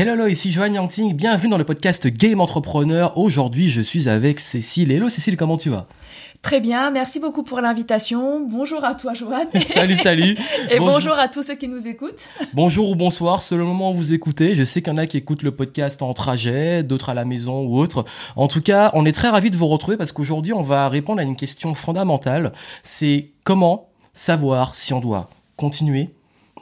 Hello, hello, ici Johan Yangting, bienvenue dans le podcast Game Entrepreneur. Aujourd'hui, je suis avec Cécile. Hello Cécile, comment tu vas? Très bien, merci beaucoup pour l'invitation. Bonjour à toi Johan. salut, salut. Et bonjour. à tous ceux qui nous écoutent. Bonjour ou bonsoir, selon le moment où vous écoutez. Je sais qu'il y en a qui écoutent le podcast en trajet, d'autres à la maison ou autre. En tout cas, on est très ravis de vous retrouver parce qu'aujourd'hui, on va répondre à une question fondamentale. C'est comment savoir si on doit continuer,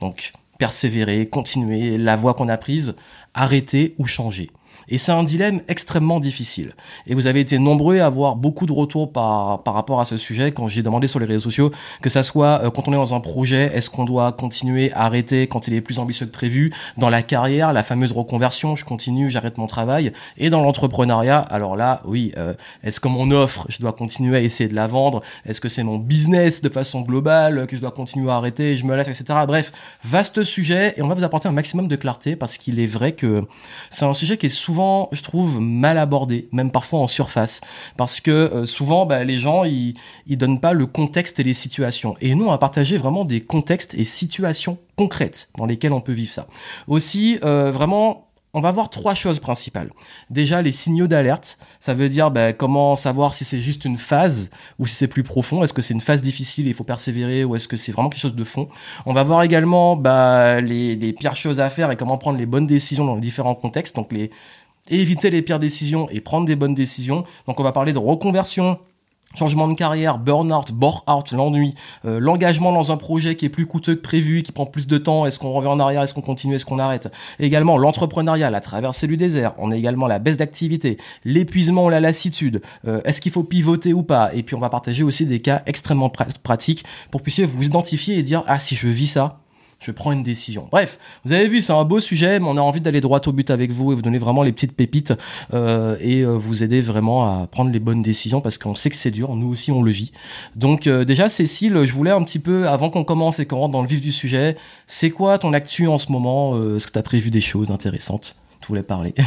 donc persévérer, continuer la voie qu'on a prise, arrêter ou changer. Et c'est un dilemme extrêmement difficile. Et vous avez été nombreux à avoir beaucoup de retours par, par rapport à ce sujet quand j'ai demandé sur les réseaux sociaux, que ça soit euh, quand on est dans un projet, est-ce qu'on doit continuer, arrêter quand il est plus ambitieux que prévu, dans la carrière, la fameuse reconversion, je continue, j'arrête mon travail, et dans l'entrepreneuriat, alors là, oui, euh, est-ce que mon offre, je dois continuer à essayer de la vendre, est-ce que c'est mon business de façon globale, que je dois continuer à arrêter, je me laisse, etc. Bref, vaste sujet, et on va vous apporter un maximum de clarté, parce qu'il est vrai que c'est un sujet qui est souvent je trouve, mal abordé, même parfois en surface, parce que euh, souvent, bah, les gens, ils, ils donnent pas le contexte et les situations. Et nous, on va partager vraiment des contextes et situations concrètes dans lesquelles on peut vivre ça. Aussi, euh, vraiment, on va voir trois choses principales. Déjà, les signaux d'alerte. Ça veut dire bah, comment savoir si c'est juste une phase ou si c'est plus profond. Est-ce que c'est une phase difficile et il faut persévérer ou est-ce que c'est vraiment quelque chose de fond? On va voir également bah, les, les pires choses à faire et comment prendre les bonnes décisions dans les différents contextes. Donc les éviter les pires décisions et prendre des bonnes décisions. Donc on va parler de reconversion, changement de carrière, burn-out, bore-out, l'ennui, euh, l'engagement dans un projet qui est plus coûteux que prévu, qui prend plus de temps, est-ce qu'on revient en arrière, est-ce qu'on continue, est-ce qu'on arrête? Également l'entrepreneuriat, la traversée du désert, on a également la baisse d'activité, l'épuisement la lassitude, euh, est-ce qu'il faut pivoter ou pas? Et puis on va partager aussi des cas extrêmement pratiques pour que vous puissiez vous identifier et dire, ah si je vis ça, je prends une décision. Bref, vous avez vu, c'est un beau sujet, mais on a envie d'aller droit au but avec vous et vous donner vraiment les petites pépites euh, et euh, vous aider vraiment à prendre les bonnes décisions parce qu'on sait que c'est dur, nous aussi on le vit. Donc euh, déjà, Cécile, je voulais un petit peu, avant qu'on commence et qu'on rentre dans le vif du sujet, c'est quoi ton actu en ce moment Est-ce que tu as prévu des choses intéressantes? Tu voulais parler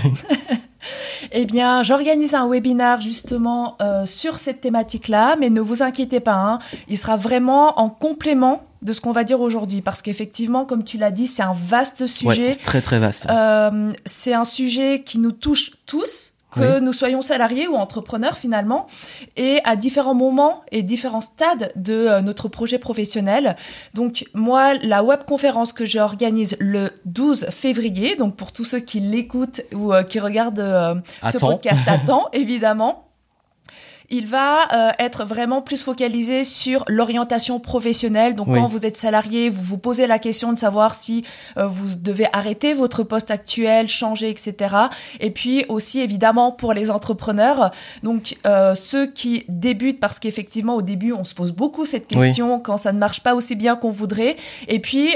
Eh bien, j'organise un webinar justement sur cette thématique-là, mais ne vous inquiétez pas, hein, il sera vraiment en complément de ce qu'on va dire aujourd'hui, parce qu'effectivement, comme tu l'as dit, c'est un vaste sujet. très très vaste. Euh, c'est un sujet qui nous touche tous, que nous soyons salariés ou entrepreneurs finalement, et à différents moments et différents stades de euh, notre projet professionnel. Donc moi, la webconférence que j'organise le 12 février, donc pour tous ceux qui l'écoutent ou euh, qui regardent ce podcast à temps, évidemment, il va euh, être vraiment plus focalisé sur l'orientation professionnelle. Donc quand vous êtes salarié, vous vous posez la question de savoir si euh, vous devez arrêter votre poste actuel, changer, etc. Et puis aussi évidemment pour les entrepreneurs, donc euh, ceux qui débutent parce qu'effectivement au début on se pose beaucoup cette question quand ça ne marche pas aussi bien qu'on voudrait. Et puis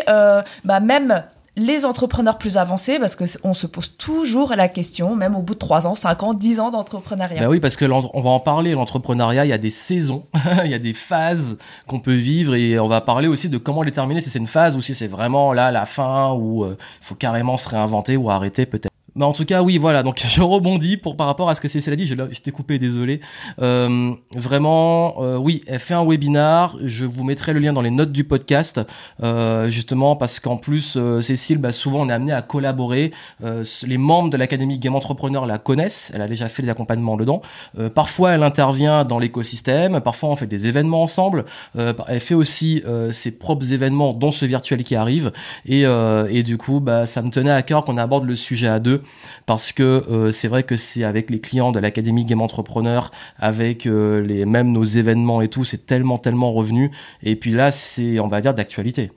bah même les entrepreneurs plus avancés, parce qu'on se pose toujours la question, même au bout de 3 ans, 5 ans, 10 ans d'entrepreneuriat. Bah oui, parce que on va en parler, l'entrepreneuriat, il y a des saisons, il y a des phases qu'on peut vivre et on va parler aussi de comment les terminer, si c'est une phase ou si c'est vraiment là la fin où il euh, faut carrément se réinventer ou arrêter peut-être. Mais en tout cas, oui, voilà. Donc, je rebondis pour par rapport à ce que Cécile a dit. Je, je t'ai coupé, désolé. Euh, vraiment, euh, oui, elle fait un webinar. Je vous mettrai le lien dans les notes du podcast, euh, justement parce qu'en plus, euh, Cécile, bah, souvent, on est amené à collaborer. Euh, les membres de l'académie Game Entrepreneur la connaissent. Elle a déjà fait des accompagnements dedans. Euh, parfois, elle intervient dans l'écosystème. Parfois, on fait des événements ensemble. elle fait aussi ses propres événements, dont ce virtuel qui arrive. Et, et du coup, bah, ça me tenait à cœur qu'on aborde le sujet à deux parce que euh, c'est vrai que c'est avec les clients de l'académie Game Entrepreneur, avec euh, les même nos événements et tout, c'est tellement tellement revenu. Et puis là, c'est on va dire d'actualité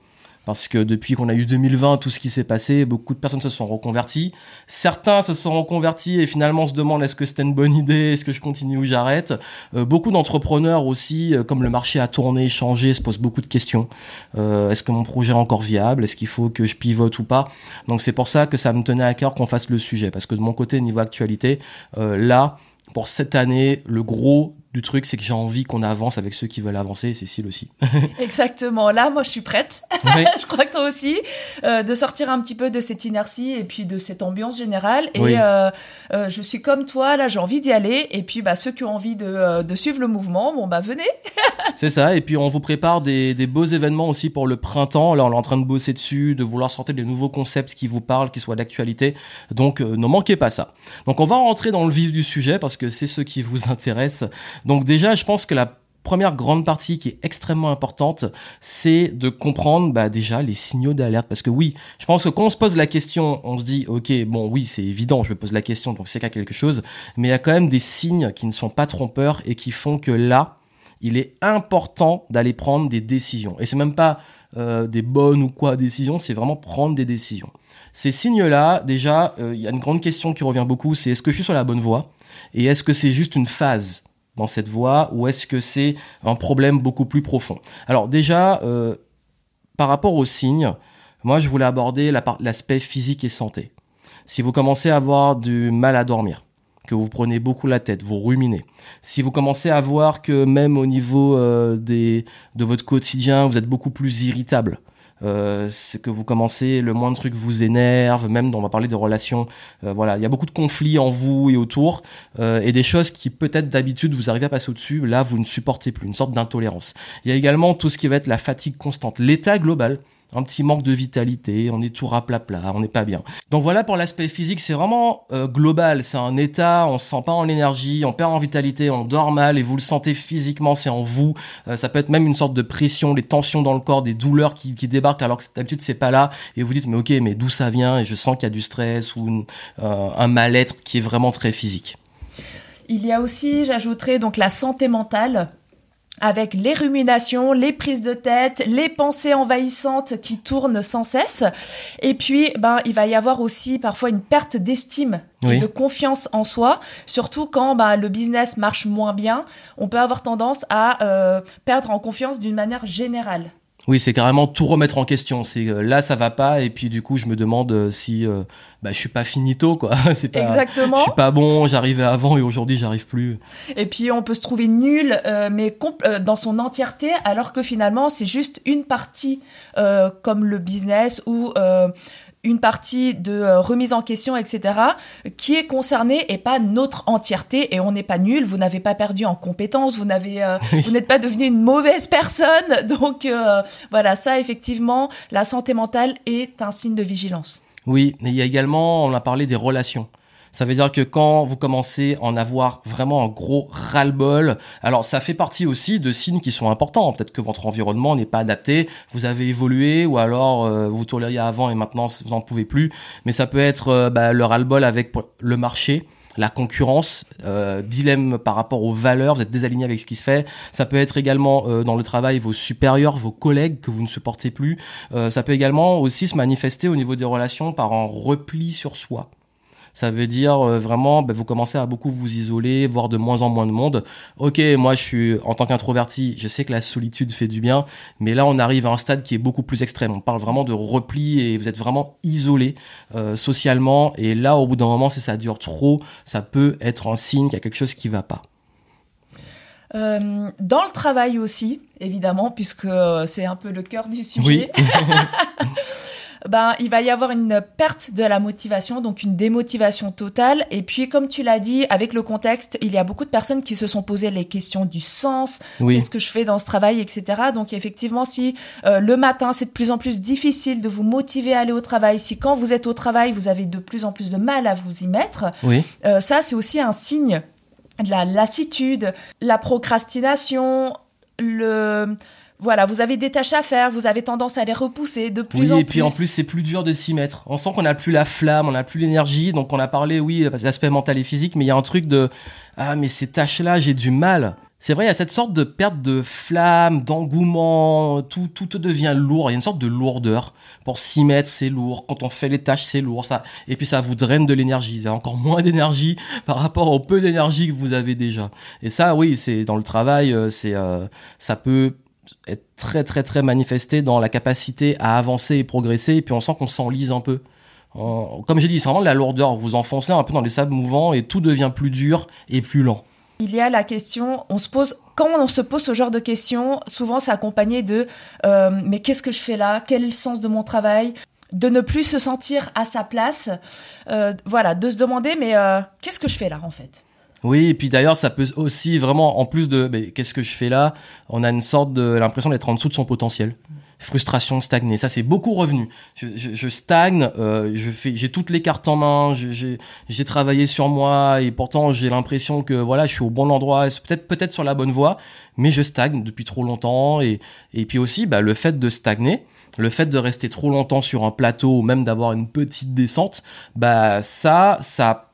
parce que depuis qu'on a eu 2020, tout ce qui s'est passé, beaucoup de personnes se sont reconverties. Certains se sont reconvertis et finalement se demandent est-ce que c'était une bonne idée, est-ce que je continue ou j'arrête? Euh, beaucoup d'entrepreneurs aussi, euh, comme le marché a tourné, changé, se posent beaucoup de questions. Euh, est-ce que mon projet est encore viable? Est-ce qu'il faut que je pivote ou pas? Donc c'est pour ça que ça me tenait à cœur qu'on fasse le sujet, parce que de mon côté, niveau actualité, là, pour cette année, le gros du truc, c'est que j'ai envie qu'on avance avec ceux qui veulent avancer, Cécile aussi. Exactement. Là, moi, je suis prête. je crois que toi aussi, euh, de sortir un petit peu de cette inertie et puis de cette ambiance générale. Et euh, euh, je suis comme toi, là, j'ai envie d'y aller. Et puis, bah, ceux qui ont envie de, de suivre le mouvement, bon, bah, venez. c'est ça. Et puis, on vous prépare des, des, beaux événements aussi pour le printemps. Là, on est en train de bosser dessus, de vouloir sortir des nouveaux concepts qui vous parlent, qui soient d'actualité. Donc, ne manquez pas ça. Donc, on va rentrer dans le vif du sujet parce que c'est ce qui vous intéresse. Donc déjà, je pense que la première grande partie qui est extrêmement importante, c'est de comprendre bah, déjà les signaux d'alerte. Parce que oui, je pense que quand on se pose la question, on se dit, ok, bon oui, c'est évident, je me pose la question, donc c'est qu'il y a quelque chose, mais il y a quand même des signes qui ne sont pas trompeurs et qui font que là, il est important d'aller prendre des décisions. Et c'est même pas euh, des bonnes ou quoi décisions, c'est vraiment prendre des décisions. Ces signes-là, déjà, euh, il y a une grande question qui revient beaucoup, c'est est-ce que je suis sur la bonne voie? Et est-ce que c'est juste une phase? Dans cette voie ou est-ce que c'est un problème beaucoup plus profond? Alors déjà, euh, par rapport aux signes, moi je voulais aborder l'aspect physique et santé. Si vous commencez à avoir du mal à dormir, que vous prenez beaucoup la tête, vous ruminez, si vous commencez à voir que même au niveau euh, de votre quotidien, vous êtes beaucoup plus irritable, euh, c'est que vous commencez, le moindre truc vous énerve, même on va parler de relations, euh, voilà, il y a beaucoup de conflits en vous et autour, euh, et des choses qui peut-être d'habitude vous arrivez à passer au-dessus, là vous ne supportez plus, une sorte d'intolérance. Il y a également tout ce qui va être la fatigue constante, l'état global un petit manque de vitalité, on est tout raplapla, on n'est pas bien. Donc voilà pour l'aspect physique, c'est vraiment euh, global, c'est un état, on se sent pas en énergie, on perd en vitalité, on dort mal et vous le sentez physiquement, c'est en vous. Euh, ça peut être même une sorte de pression, des tensions dans le corps, des douleurs qui, débarquent alors que d'habitude c'est pas là et vous dites mais ok mais d'où ça vient et je sens qu'il y a du stress ou euh, un mal-être qui est vraiment très physique. Il y a aussi, j'ajouterais donc la santé mentale avec les ruminations, les prises de tête, les pensées envahissantes qui tournent sans cesse. Et puis, ben, il va y avoir aussi parfois une perte d'estime et de confiance en soi, surtout quand ben, le business marche moins bien. On peut avoir tendance à euh, perdre en confiance d'une manière générale. Oui, c'est carrément tout remettre en question. C'est euh, là, ça va pas, et puis du coup, je me demande euh, si euh, bah, je suis pas finito, quoi. c'est pas, Exactement. Je suis pas bon. J'arrivais avant et aujourd'hui, j'arrive plus. Et puis, on peut se trouver nul, mais dans son entièreté, alors que finalement, c'est juste une partie, comme le business ou une partie de euh, remise en question, etc., qui est concernée et pas notre entièreté. Et on n'est pas nul, vous n'avez pas perdu en compétences, vous n'avez, euh, vous n'êtes pas devenu une mauvaise personne. Donc euh, voilà, ça effectivement, la santé mentale est un signe de vigilance. Oui, mais il y a également, on a parlé des relations. Ça veut dire que quand vous commencez à en avoir vraiment un gros ras-le-bol, alors ça fait partie aussi de signes qui sont importants. Peut-être que votre environnement n'est pas adapté, vous avez évolué, ou alors euh, vous tolériez avant et maintenant vous n'en pouvez plus. Mais ça peut être euh, bah, le ras-le-bol avec le marché la concurrence, euh, dilemme par rapport aux valeurs, vous êtes désaligné avec ce qui se fait. Ça peut être également euh, dans le travail vos supérieurs, vos collègues que vous ne supportez plus. ça peut également aussi se manifester au niveau des relations par un repli sur soi. Ça veut dire euh, vraiment, bah, vous commencez à beaucoup vous isoler, voir de moins en moins de monde. Ok, moi je suis en tant qu'introverti, je sais que la solitude fait du bien, mais là on arrive à un stade qui est beaucoup plus extrême. On parle vraiment de repli et vous êtes vraiment isolé euh, socialement. Et là, au bout d'un moment, si ça dure trop, ça peut être un signe qu'il y a quelque chose qui va pas. Euh, dans le travail aussi, évidemment, puisque c'est un peu le cœur du sujet. Oui. ben, il va y avoir une perte de la motivation, donc une démotivation totale. Et puis, comme tu l'as dit, avec le contexte, il y a beaucoup de personnes qui se sont posées les questions du sens, qu'est-ce que je fais dans ce travail, etc. Donc, effectivement, si euh, le matin, c'est de plus en plus difficile de vous motiver à aller au travail, si quand vous êtes au travail, vous avez de plus en plus de mal à vous y mettre, oui. Euh, ça, c'est aussi un signe de la lassitude, la procrastination, le voilà, vous avez des tâches à faire, vous avez tendance à les repousser de plus en plus. et puis en plus, c'est plus dur de s'y mettre. On sent qu'on n'a plus la flamme, on n'a plus l'énergie. Donc on a parlé, oui, l'aspect mental et physique, mais il y a un truc de ah mais ces tâches-là, j'ai du mal. C'est vrai, il y a cette sorte de perte de flamme, d'engouement, tout, tout devient lourd. Il y a une sorte de lourdeur. Pour s'y mettre, c'est lourd. Quand on fait les tâches, c'est lourd. Ça, et puis ça vous draine de l'énergie. Vous avez encore moins d'énergie par rapport au peu d'énergie que vous avez déjà. Et ça, oui, c'est dans le travail, euh, c'est, euh, ça peut est très très très manifesté dans la capacité à avancer et progresser et puis on sent qu'on s'enlise un peu. Comme j'ai dit c'est vraiment la lourdeur. Vous enfoncez un peu dans les sables mouvants et tout devient plus dur et plus lent. Il y a la question, on se pose, quand on se pose ce genre de questions, souvent c'est accompagné de euh, mais qu'est-ce que je fais là? Quel est le sens de mon travail? De ne plus se sentir à sa place, euh, voilà, de se demander mais euh, qu'est-ce que je fais là en fait? Oui, et puis d'ailleurs, ça peut aussi vraiment, en plus de qu'est-ce que je fais là, on a une sorte de l'impression d'être en dessous de son potentiel frustration, stagner. Ça, c'est beaucoup revenu. Je, stagne, euh, je fais, j'ai toutes les cartes en main, j'ai travaillé sur moi et pourtant j'ai l'impression que voilà, je suis au bon endroit, peut-être peut-être sur la bonne voie, mais je stagne depuis trop longtemps et et puis aussi bah, le fait de stagner. Le fait de rester trop longtemps sur un plateau ou même d'avoir une petite descente, bah ça, ça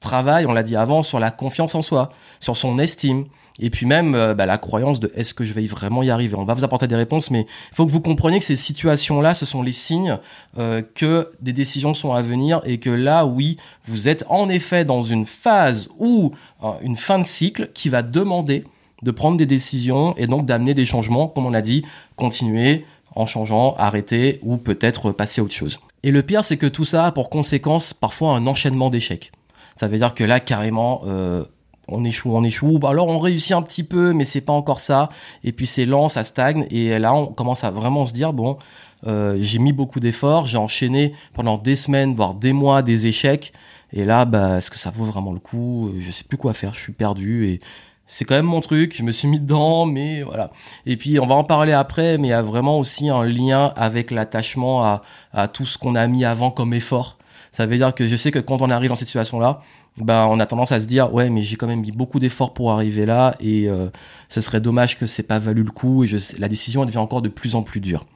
travaille, on l'a dit avant, sur la confiance en soi, sur son estime, et puis même euh, bah, la croyance de est-ce que je vais vraiment y arriver? On va vous apporter des réponses, mais il faut que vous compreniez que ces situations-là, ce sont les signes euh, que des décisions sont à venir et que là, oui, vous êtes en effet dans une phase ou euh, une fin de cycle qui va demander de prendre des décisions et donc d'amener des changements, comme on l'a dit, continuer en changeant, arrêter ou peut-être passer à autre chose. Et le pire, c'est que tout ça a pour conséquence parfois un enchaînement d'échecs. Ça veut dire que là, carrément, euh, on échoue, on échoue. Bah, alors on réussit un petit peu, mais c'est pas encore ça. Et puis c'est lent, ça stagne. Et là, on commence à vraiment se dire bon, euh, j'ai mis beaucoup d'efforts, j'ai enchaîné pendant des semaines, voire des mois, des échecs. Et là, bah, est-ce que ça vaut vraiment le coup? Je sais plus quoi faire, je suis perdu et c'est quand même mon truc. Je me suis mis dedans, mais voilà. Et puis on va en parler après, mais il y a vraiment aussi un lien avec l'attachement à, à tout ce qu'on a mis avant comme effort. Ça veut dire que je sais que quand on arrive dans cette situation-là, ben on a tendance à se dire ouais mais j'ai quand même mis beaucoup d'efforts pour arriver là et euh, ce serait dommage que c'est pas valu le coup et la décision devient encore de plus en plus dure.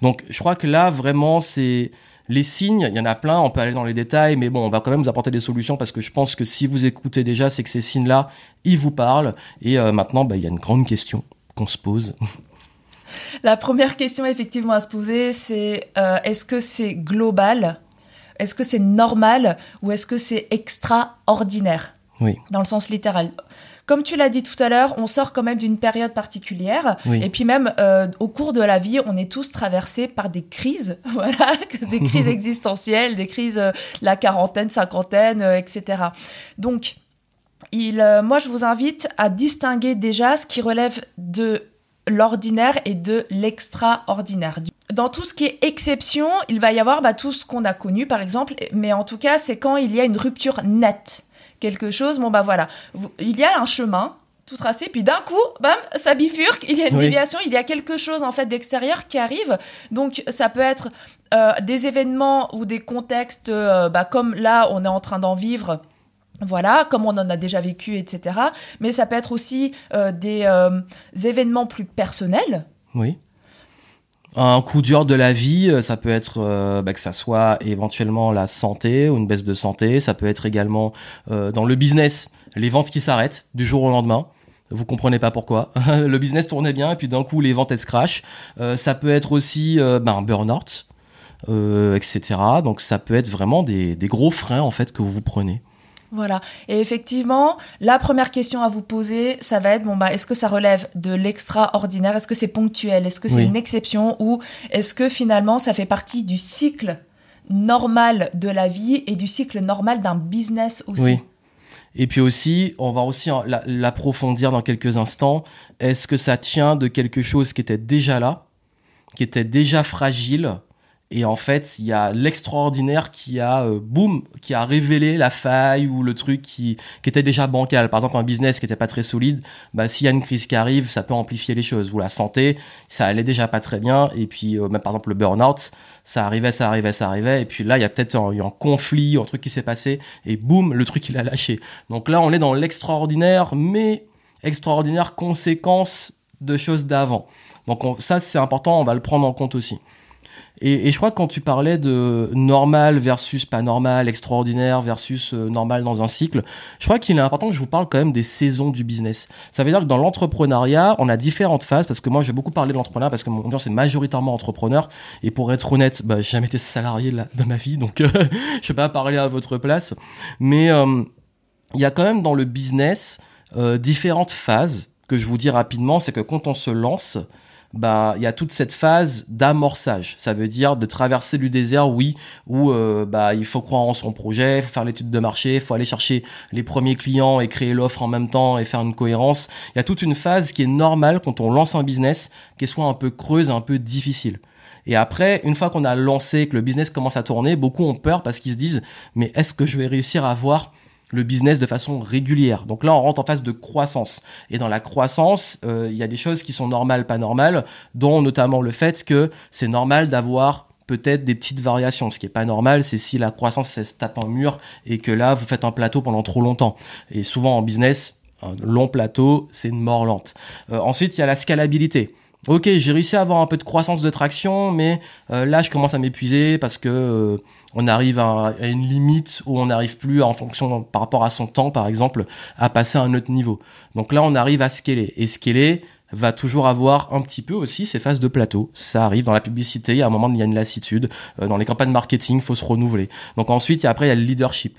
Donc je crois que là vraiment c'est les signes, il y en a plein, on peut aller dans les détails, mais bon, on va quand même vous apporter des solutions parce que je pense que si vous écoutez déjà, c'est que ces signes-là, ils vous parlent. Et euh, maintenant, ben, il y a une grande question qu'on se pose. La première question effectivement à se poser, c'est euh, est-ce que c'est global? Est-ce que c'est normal ou est-ce que c'est extraordinaire Oui. Dans le sens littéral. Comme tu l'as dit tout à l'heure, on sort quand même d'une période particulière. Et puis même euh, au cours de la vie, on est tous traversés par des crises, voilà, des crises existentielles, des crises, euh, la quarantaine, cinquantaine, euh, etc. Donc, il, moi, je vous invite à distinguer déjà ce qui relève de l'ordinaire et de l'extraordinaire. Dans tout ce qui est exception, il va y avoir bah, tout ce qu'on a connu, par exemple, mais en tout cas, c'est quand il y a une rupture nette. Quelque chose, bon bah voilà, il y a un chemin tout tracé, puis d'un coup, bam, ça bifurque, il y a une déviation, il y a quelque chose en fait d'extérieur qui arrive. Donc ça peut être euh, des événements ou des contextes, euh, bah, comme là, on est en train d'en vivre voilà, comme on en a déjà vécu, etc. Mais ça peut être aussi euh, des euh, événements plus personnels. Oui. Un coup dur de la vie, euh, ça peut être bah, que ça soit éventuellement la santé ou une baisse de santé. Ça peut être également dans le business, les ventes qui s'arrêtent du jour au lendemain. Vous comprenez pas pourquoi. le business tournait bien et puis d'un coup les ventes elles se crachent. ça peut être aussi bah, un burn-out, etc. Donc ça peut être vraiment des, des gros freins en fait que vous prenez. Voilà. Et effectivement, la première question à vous poser, ça va être bon bah est-ce que ça relève de l'extraordinaire? Est-ce que c'est ponctuel? Est-ce que c'est une exception? Ou est-ce que finalement ça fait partie du cycle normal de la vie et du cycle normal d'un business aussi? Oui. Et puis aussi, on va aussi l'approfondir dans quelques instants. Est-ce que ça tient de quelque chose qui était déjà là, qui était déjà fragile et en fait, il y a l'extraordinaire qui a, euh, boum, qui a révélé la faille ou le truc qui, qui était déjà bancal. Par exemple, un business qui était pas très solide, bah, s'il y a une crise qui arrive, ça peut amplifier les choses. Ou la santé, ça allait déjà pas très bien. Et puis, euh, même par exemple, le burn-out, ça arrivait, ça arrivait, ça arrivait. Et puis là, il y a peut-être un, un conflit, un truc qui s'est passé. Et boum, le truc, il a lâché. Donc là, on est dans l'extraordinaire, mais extraordinaire conséquence de choses d'avant. Donc ça, c'est important, on va le prendre en compte aussi. Et, je crois que quand tu parlais de normal versus pas normal, extraordinaire versus euh, normal dans un cycle, je crois qu'il est important que je vous parle quand même des saisons du business. Ça veut dire que dans l'entrepreneuriat, on a différentes phases, parce que moi j'ai beaucoup parlé de l'entrepreneuriat, parce que mon audience est majoritairement entrepreneur, et pour être honnête, bah, j'ai jamais été salarié là, de ma vie, donc euh, je vais pas parler à votre place. Mais euh, il y a quand même dans le business différentes phases que je vous dis rapidement, c'est que quand on se lance, bah il y a toute cette phase d'amorçage. Ça veut dire de traverser le désert, oui, où euh, bah il faut croire en son projet, faut faire l'étude de marché, faut aller chercher les premiers clients et créer l'offre en même temps et faire une cohérence. Il y a toute une phase qui est normale quand on lance un business, qui soit un peu creuse, un peu difficile. Et après, une fois qu'on a lancé, que le business commence à tourner, beaucoup ont peur parce qu'ils se disent, mais est-ce que je vais réussir à avoir le business de façon régulière. Donc là, on rentre en phase de croissance. Et dans la croissance, euh, il y a des choses qui sont normales, pas normales, dont notamment le fait que c'est normal d'avoir peut-être des petites variations. Ce qui est pas normal, c'est si la croissance se tape un mur et que là, vous faites un plateau pendant trop longtemps. Et souvent en business, un long plateau, c'est une mort lente. Euh, ensuite, il y a la scalabilité. Ok, j'ai réussi à avoir un peu de croissance de traction, mais euh, là, je commence à m'épuiser parce que on arrive à, une limite où on n'arrive plus, en fonction par rapport à son temps, par exemple, à passer à un autre niveau. Donc là, on arrive à scaler. Et scaler va toujours avoir un petit peu aussi ces phases de plateau. Ça arrive dans la publicité, il a un moment il y a une lassitude. Euh, dans les campagnes marketing, faut se renouveler. Donc ensuite, après, il y a le leadership.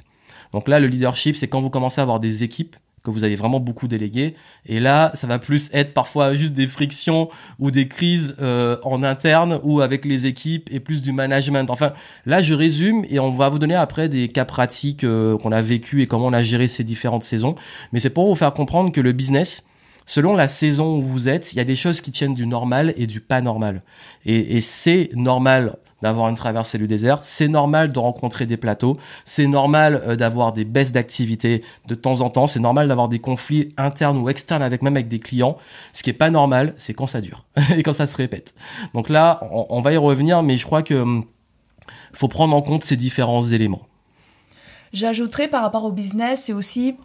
Donc là, le leadership, c'est quand vous commencez à avoir des équipes que vous avez vraiment beaucoup délégué. Et là, ça va plus être parfois juste des frictions ou des crises euh, en interne ou avec les équipes et plus du management. Enfin, là, je résume et on va vous donner après des cas pratiques euh, qu'on a vécu et comment on a géré ces différentes saisons. Mais c'est pour vous faire comprendre que le business, selon la saison où vous êtes, il y a des choses qui tiennent du normal et du pas normal. Et, et c'est normal d'avoir une traversée du désert. C'est normal de rencontrer des plateaux. C'est normal euh, d'avoir des baisses d'activité de temps en temps. C'est normal d'avoir des conflits internes ou externes avec même avec des clients. Ce qui est pas normal, c'est quand ça dure et quand ça se répète. Donc là, on, va y revenir, mais je crois que hum, faut prendre en compte ces différents éléments. J'ajouterais par rapport au business, c'est aussi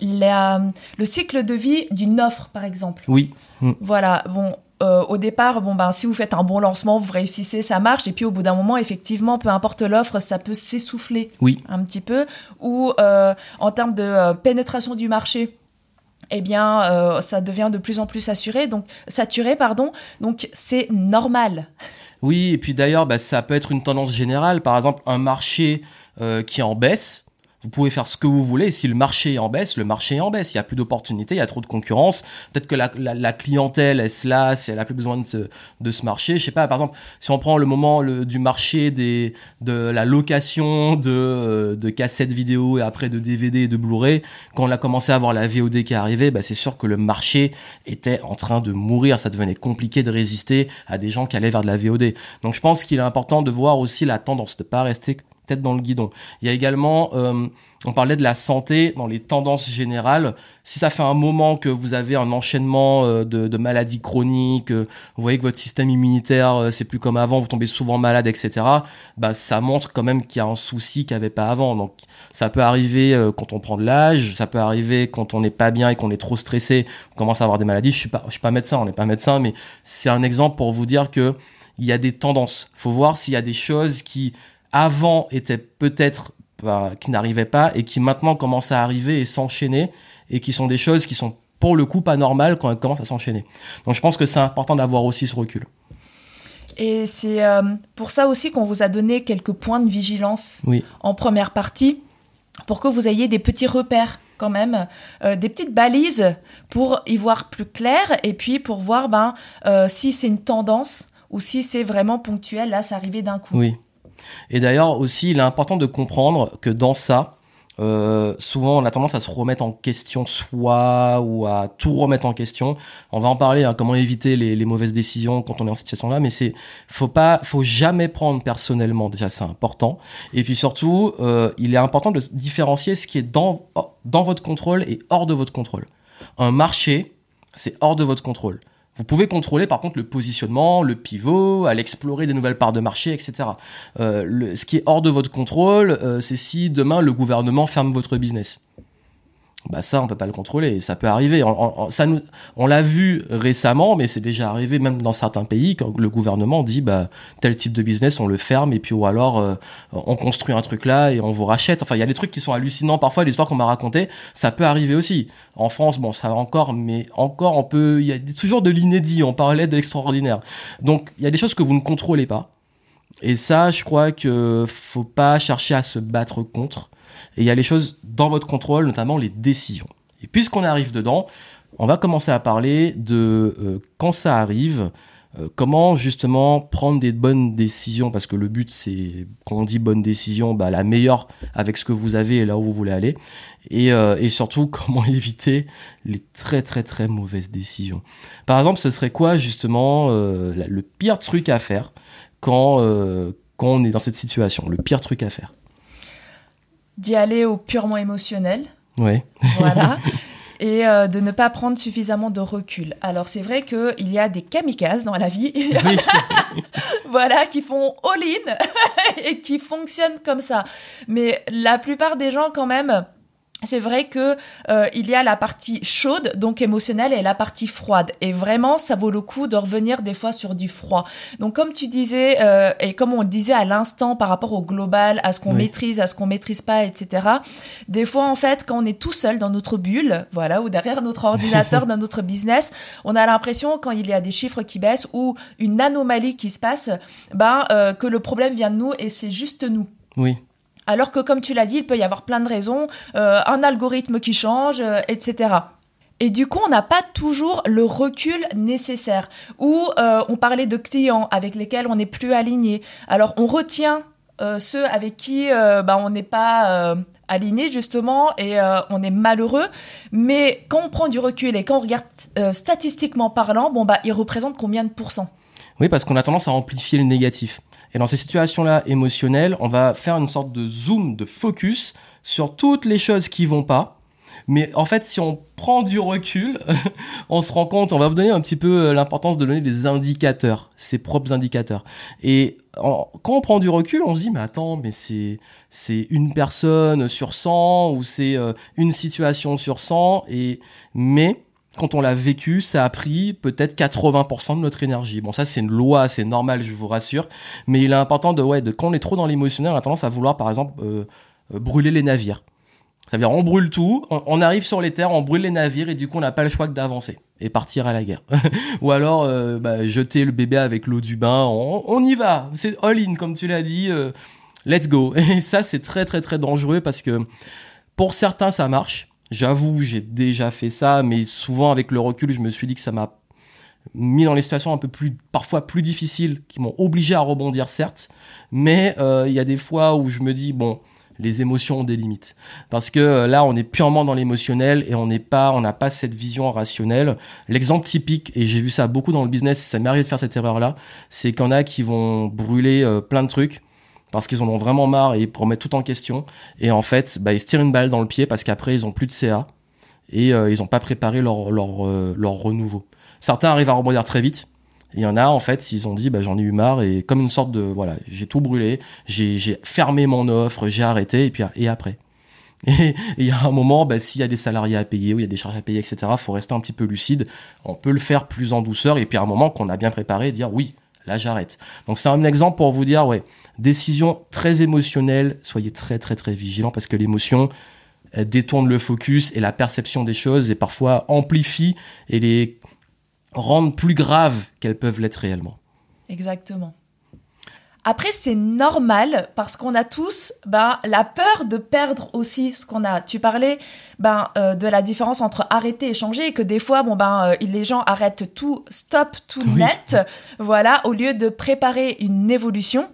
le cycle de vie d'une offre, par exemple. Oui. Hum. Voilà. Bon, euh, au départ, bon ben si vous faites un bon lancement, vous réussissez, ça marche. Et puis au bout d'un moment, effectivement, peu importe l'offre, ça peut s'essouffler oui. un petit peu. Ou euh, en termes de euh, pénétration du marché, eh bien, ça devient de plus en plus assuré, donc saturé, pardon. Donc c'est normal. Oui, et puis d'ailleurs, bah, ça peut être une tendance générale. Par exemple, un marché qui est en baisse vous pouvez faire ce que vous voulez. Si le marché est en baisse, le marché est en baisse. Il y a plus d'opportunités, il y a trop de concurrence. Peut-être que la, la, clientèle est là, si elle a plus besoin de ce, de ce marché. Je sais pas, par exemple, si on prend le moment du marché des, de la location de, euh, de cassettes vidéo et après de DVD et de Blu-ray, quand on a commencé à avoir la VOD qui est arrivée, bah, c'est sûr que le marché était en train de mourir. Ça devenait compliqué de résister à des gens qui allaient vers de la VOD. Donc je pense qu'il est important de voir aussi la tendance, de pas rester tête dans le guidon. Il y a également, euh, on parlait de la santé dans les tendances générales. Si ça fait un moment que vous avez un enchaînement euh, de, maladies chroniques, euh, vous voyez que votre système immunitaire c'est plus comme avant, vous tombez souvent malade, etc. Bah ça montre quand même qu'il y a un souci qu'il n'y avait pas avant. Donc ça peut arriver quand on prend de l'âge, ça peut arriver quand on n'est pas bien et qu'on est trop stressé, on commence à avoir des maladies. Je suis pas, je suis pas médecin, on n'est pas médecin, mais c'est un exemple pour vous dire que il y a des tendances. Faut voir s'il y a des choses qui avant étaient peut-être bah, qui n'arrivaient pas et qui maintenant commencent à arriver et s'enchaîner et qui sont des choses qui sont pour le coup pas normales quand elles commencent à s'enchaîner. Donc je pense que c'est important d'avoir aussi ce recul. Et c'est euh, pour ça aussi qu'on vous a donné quelques points de vigilance en première partie pour que vous ayez des petits repères quand même, euh, des petites balises pour y voir plus clair et puis pour voir ben, euh, si c'est une tendance ou si c'est vraiment ponctuel, là, c'est arrivé d'un coup. Oui. Et d'ailleurs aussi, il est important de comprendre que dans ça, euh, souvent on a tendance à se remettre en question soi ou à tout remettre en question. On va en parler, hein, comment éviter les, mauvaises décisions quand on est en situation là, mais c'est faut pas, faut jamais prendre personnellement. Déjà, c'est important. Et puis surtout, euh, il est important de différencier ce qui est dans dans votre contrôle et hors de votre contrôle. Un marché, c'est hors de votre contrôle. Vous pouvez contrôler par contre le positionnement, le pivot, à l'explorer des nouvelles parts de marché, etc. Euh, ce qui est hors de votre contrôle, euh, c'est si demain le gouvernement ferme votre business bah ça on peut pas le contrôler. Ça peut arriver. On, ça nous, on l'a vu récemment mais c'est déjà arrivé même dans certains pays quand le gouvernement dit bah tel type de business on le ferme et puis ou alors euh, on construit un truc là et on vous rachète. Enfin il y a des trucs qui sont hallucinants parfois l'histoire qu'on m'a racontée ça peut arriver aussi. En France bon ça va encore mais encore on peut il y a toujours de l'inédit. On parlait d'extraordinaire. Donc il y a des choses que vous ne contrôlez pas. Et ça je crois que faut pas chercher à se battre contre et il y a les choses dans votre contrôle, notamment les décisions. Et puisqu'on arrive dedans, on va commencer à parler de euh, quand ça arrive, Euh, comment justement prendre des bonnes décisions Parce que le but, c'est, quand on dit bonne décision, bah, la meilleure avec ce que vous avez et là où vous voulez aller. Et, euh, surtout, comment éviter les très très très mauvaises décisions. Par exemple, ce serait quoi justement le pire truc à faire quand, quand on est dans cette situation? Le pire truc à faire D'y aller au purement émotionnel. Ouais. Voilà. et euh, de ne pas prendre suffisamment de recul. Alors c'est vrai qu'il y a des kamikazes dans la vie, voilà, qui font all-in et qui fonctionnent comme ça. Mais la plupart des gens quand même c'est vrai que euh, il y a la partie chaude, donc émotionnelle, et la partie froide. Et vraiment, ça vaut le coup de revenir des fois sur du froid. Donc, comme tu disais, euh, et comme on le disait à l'instant par rapport au global, à ce qu'on maîtrise, à ce qu'on maîtrise pas, etc. Des fois, en fait, quand on est tout seul dans notre bulle, voilà, ou derrière notre ordinateur, dans notre business, on a l'impression quand il y a des chiffres qui baissent ou une anomalie qui se passe, ben euh, que le problème vient de nous et c'est juste nous. Oui. Alors que, comme tu l'as dit, il peut y avoir plein de raisons, euh, un algorithme qui change, euh, etc. Et du coup, on n'a pas toujours le recul nécessaire. Ou euh, on parlait de clients avec lesquels on n'est plus aligné. Alors, on retient ceux avec qui bah, on n'est pas aligné justement et on est malheureux. Mais quand on prend du recul et quand on regarde statistiquement parlant, bon bah, ils représentent combien de pourcents? Oui, parce qu'on a tendance à amplifier le négatif. Et dans ces situations-là émotionnelles, on va faire une sorte de zoom, de focus sur toutes les choses qui vont pas. Mais en fait, si on prend du recul, on se rend compte, on va vous donner un petit peu euh, l'importance de donner des indicateurs, ses propres indicateurs. Et quand on prend du recul, on se dit, mais attends, mais c'est, c'est une personne sur 100 ou c'est euh, une situation sur 100. Et, mais quand on l'a vécu, ça a pris peut-être 80% de notre énergie. Bon, ça, c'est une loi, c'est normal, je vous rassure. Mais il est important de, ouais, de quand on est trop dans l'émotionnel, on a tendance à vouloir, par exemple, euh, euh, brûler les navires. C'est-à-dire, on brûle tout, on, arrive sur les terres, on brûle les navires et du coup, on n'a pas le choix que d'avancer et partir à la guerre. Ou alors, euh, bah, jeter le bébé avec l'eau du bain, on, y va, c'est all-in, comme tu l'as dit, let's go. Et ça, c'est très, très, très dangereux parce que pour certains, ça marche J'avoue, j'ai déjà fait ça, mais souvent avec le recul, je me suis dit que ça m'a mis dans les situations un peu plus, parfois plus difficiles, qui m'ont obligé à rebondir, certes, mais euh, il y a des fois où je me dis, bon, les émotions ont des limites. Parce que euh, là, on est purement dans l'émotionnel et on n'est pas, on n'a pas cette vision rationnelle. L'exemple typique, et j'ai vu ça beaucoup dans le business, ça m'est arrivé de faire cette erreur-là, c'est qu'il y en a qui vont brûler euh, plein de trucs parce qu'ils en ont vraiment marre et ils remettent tout en question. Et en fait, bah, ils se tirent une balle dans le pied parce qu'après, ils ont plus de CA et euh, ils n'ont pas préparé leur, leur, euh, leur renouveau. Certains arrivent à rebondir très vite. Il y en a, en fait, ils ont dit, bah, j'en ai eu marre et comme une sorte de, voilà, j'ai tout brûlé, j'ai fermé mon offre, j'ai arrêté et puis, et après. Et il y a un moment, bah, s'il y a des salariés à payer ou il y a des charges à payer, etc., faut rester un petit peu lucide. On peut le faire plus en douceur et puis à un moment qu'on a bien préparé, dire oui, là j'arrête. Donc c'est un exemple pour vous dire, ouais, Décision très émotionnelle, soyez très très très vigilants parce que l'émotion détourne le focus et la perception des choses et parfois amplifie et les rend plus graves qu'elles peuvent l'être réellement. Exactement. Après, c'est normal parce qu'on a tous ben, la peur de perdre aussi ce qu'on a. Tu parlais ben, euh, de la différence entre arrêter et changer et que des fois, bon, ben, euh, les gens arrêtent tout, stop, tout net, voilà, au lieu de préparer une évolution.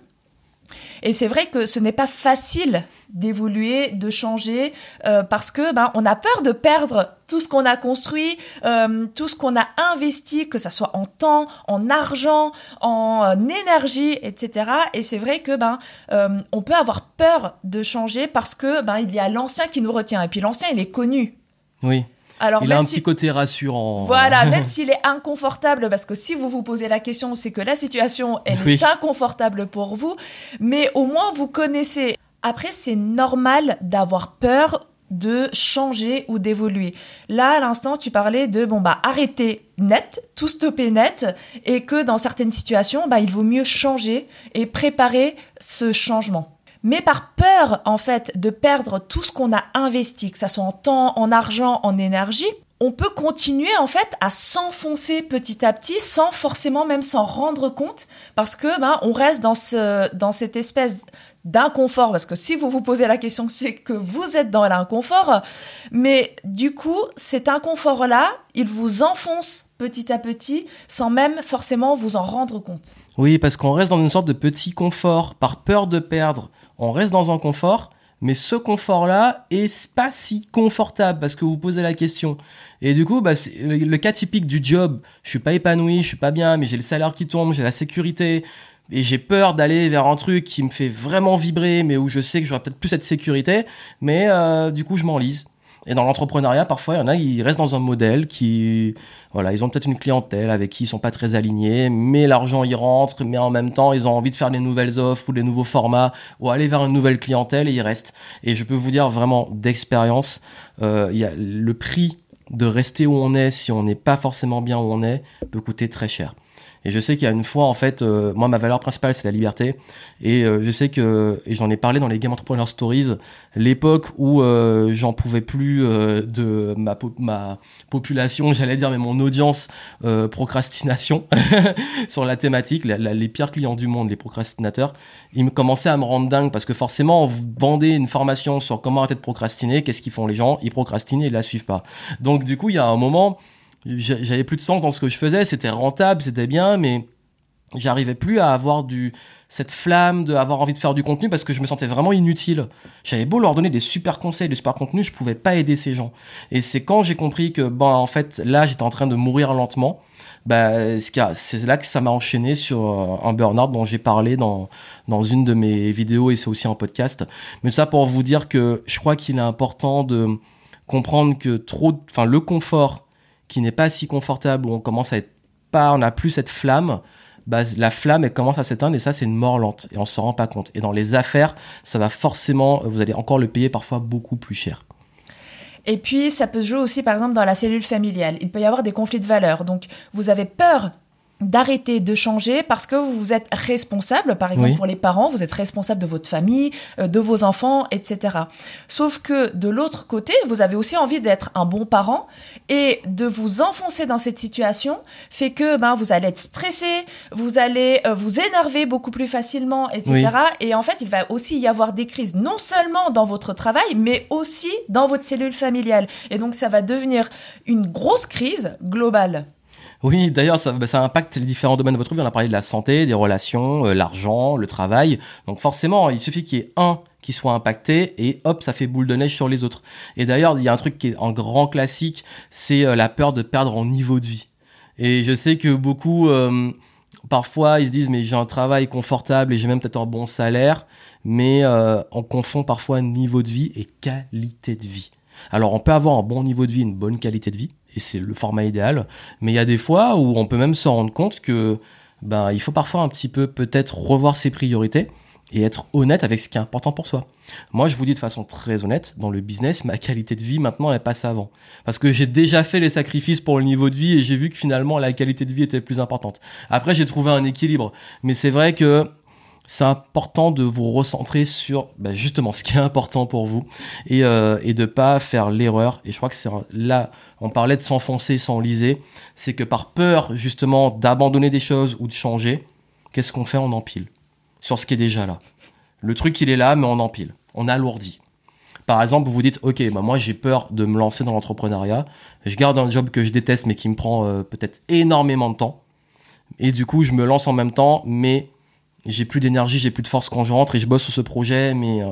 Et c'est vrai que ce n'est pas facile d'évoluer, de changer, euh, parce que ben on a peur de perdre tout ce qu'on a construit, euh, tout ce qu'on a investi, que ça soit en temps, en argent, en euh, énergie, etc. Et c'est vrai que ben on peut avoir peur de changer parce que ben il y a l'ancien qui nous retient. Et puis l'ancien il est connu. Oui il a un petit côté rassurant. Voilà, même s'il est inconfortable, parce que si vous vous posez la question, c'est que la situation, elle est inconfortable pour vous, mais au moins vous connaissez. Après, c'est normal d'avoir peur de changer ou d'évoluer. Là, à l'instant, tu parlais de bon bah arrêter net, tout stopper net, et que dans certaines situations, bah il vaut mieux changer et préparer ce changement mais par peur en fait de perdre tout ce qu'on a investi, que ça soit en temps, en argent, en énergie, on peut continuer en fait à s'enfoncer petit à petit sans forcément même s'en rendre compte parce que ben on reste dans ce dans cette espèce d'inconfort parce que si vous vous posez la question c'est que vous êtes dans l'inconfort mais du coup cet inconfort là il vous enfonce petit à petit sans même forcément vous en rendre compte. Oui, parce qu'on reste dans une sorte de petit confort par peur de perdre. On reste dans un confort mais ce confort-là est pas si confortable parce que vous posez la question. Et du coup, bah, le, le, cas typique du job, je suis pas épanoui, je suis pas bien, mais j'ai le salaire qui tombe, j'ai la sécurité, et j'ai peur d'aller vers un truc qui me fait vraiment vibrer, mais où je sais que j'aurai peut-être plus cette sécurité, mais euh, du coup, je m'enlise. Et dans l'entrepreneuriat, parfois, il y en a, ils restent dans un modèle qui, voilà, ils ont peut-être une clientèle avec qui ils sont pas très alignés, mais l'argent y rentre, mais en même temps, ils ont envie de faire des nouvelles offres ou des nouveaux formats ou aller vers une nouvelle clientèle et ils restent. Et je peux vous dire vraiment d'expérience, euh, y a le prix de rester où on est si on n'est pas forcément bien où on est peut coûter très cher. Et je sais qu'il y a une fois, en fait, euh, moi, ma valeur principale, c'est la liberté. Et euh, je sais que, et j'en ai parlé dans les Game Entrepreneur Stories, l'époque où euh, j'en pouvais plus de ma, ma population, j'allais dire, mais mon audience procrastination sur la thématique, les pires clients du monde, les procrastinateurs, ils me commençaient à me rendre dingue parce que forcément, vous vendez une formation sur comment arrêter de procrastiner, qu'est-ce qu'ils font les gens? Ils procrastinent et ils la suivent pas. Donc, du coup, il y a un moment j'avais plus de sens dans ce que je faisais, c'était rentable, c'était bien, mais j'arrivais plus à avoir du cette flamme de avoir envie de faire du contenu parce que je me sentais vraiment inutile. J'avais beau leur donner des super conseils, des super contenus, je pouvais pas aider ces gens. Et c'est quand j'ai compris que bon en fait là j'étais en train de mourir lentement, bah c'est là que ça m'a enchaîné sur euh, un burn-out dont j'ai parlé dans dans une de mes vidéos et c'est aussi un podcast. Mais ça pour vous dire que je crois qu'il est important de comprendre que trop enfin le confort qui n'est pas si confortable, où on commence à être pas, on n'a plus cette flamme, bah, la flamme elle commence à s'éteindre et ça c'est une mort lente et on s'en rend pas compte. Et dans les affaires, ça va forcément, vous allez encore le payer parfois beaucoup plus cher. Et puis, ça peut se jouer aussi, par exemple, dans la cellule familiale. Il peut y avoir des conflits de valeurs. Donc, vous avez peur d'arrêter de changer parce que vous êtes responsable, par exemple pour les parents, vous êtes responsable de votre famille, euh, de vos enfants, etc. Sauf que de l'autre côté, vous avez aussi envie d'être un bon parent et de vous enfoncer dans cette situation fait que ben vous allez être stressé, vous allez euh, vous énerver beaucoup plus facilement, etc. Et en fait, il va aussi y avoir des crises non seulement dans votre travail, mais aussi dans votre cellule familiale. Et donc ça va devenir une grosse crise globale. Oui, d'ailleurs, ça, bah, ça, impacte les différents domaines de votre vie. On a parlé de la santé, des relations, euh, l'argent, le travail. Donc forcément, il suffit qu'il y ait un qui soit impacté et hop, ça fait boule de neige sur les autres. Et d'ailleurs, il y a un truc qui est en grand classique, c'est euh, la peur de perdre en niveau de vie. Et je sais que beaucoup, euh, parfois, ils se disent, mais j'ai un travail confortable et j'ai même peut-être un bon salaire, mais on confond parfois niveau de vie et qualité de vie. Alors, on peut avoir un bon niveau de vie, une bonne qualité de vie, et c'est le format idéal. Mais il y a des fois où on peut même se rendre compte que ben, il faut parfois un petit peu peut-être revoir ses priorités et être honnête avec ce qui est important pour soi. Moi, je vous dis de façon très honnête, dans le business, ma qualité de vie maintenant, elle passe avant. Parce que j'ai déjà fait les sacrifices pour le niveau de vie et j'ai vu que finalement, la qualité de vie était plus importante. Après, j'ai trouvé un équilibre. Mais c'est vrai que c'est important de vous recentrer sur bah, justement ce qui est important pour vous et, euh, et de pas faire l'erreur. Et je crois que c'est là, on parlait de s'enfoncer, s'enliser, c'est que par peur justement d'abandonner des choses ou de changer, qu'est-ce qu'on fait? On empile sur ce qui est déjà là. Le truc il est là, mais on empile, on alourdit. Par exemple, vous vous dites, ok, bah moi j'ai peur de me lancer dans l'entrepreneuriat, je garde un job que je déteste mais qui me prend euh, peut-être énormément de temps, et du coup je me lance en même temps, mais j'ai plus d'énergie, j'ai plus de force quand je rentre et je bosse sur ce projet, mais euh,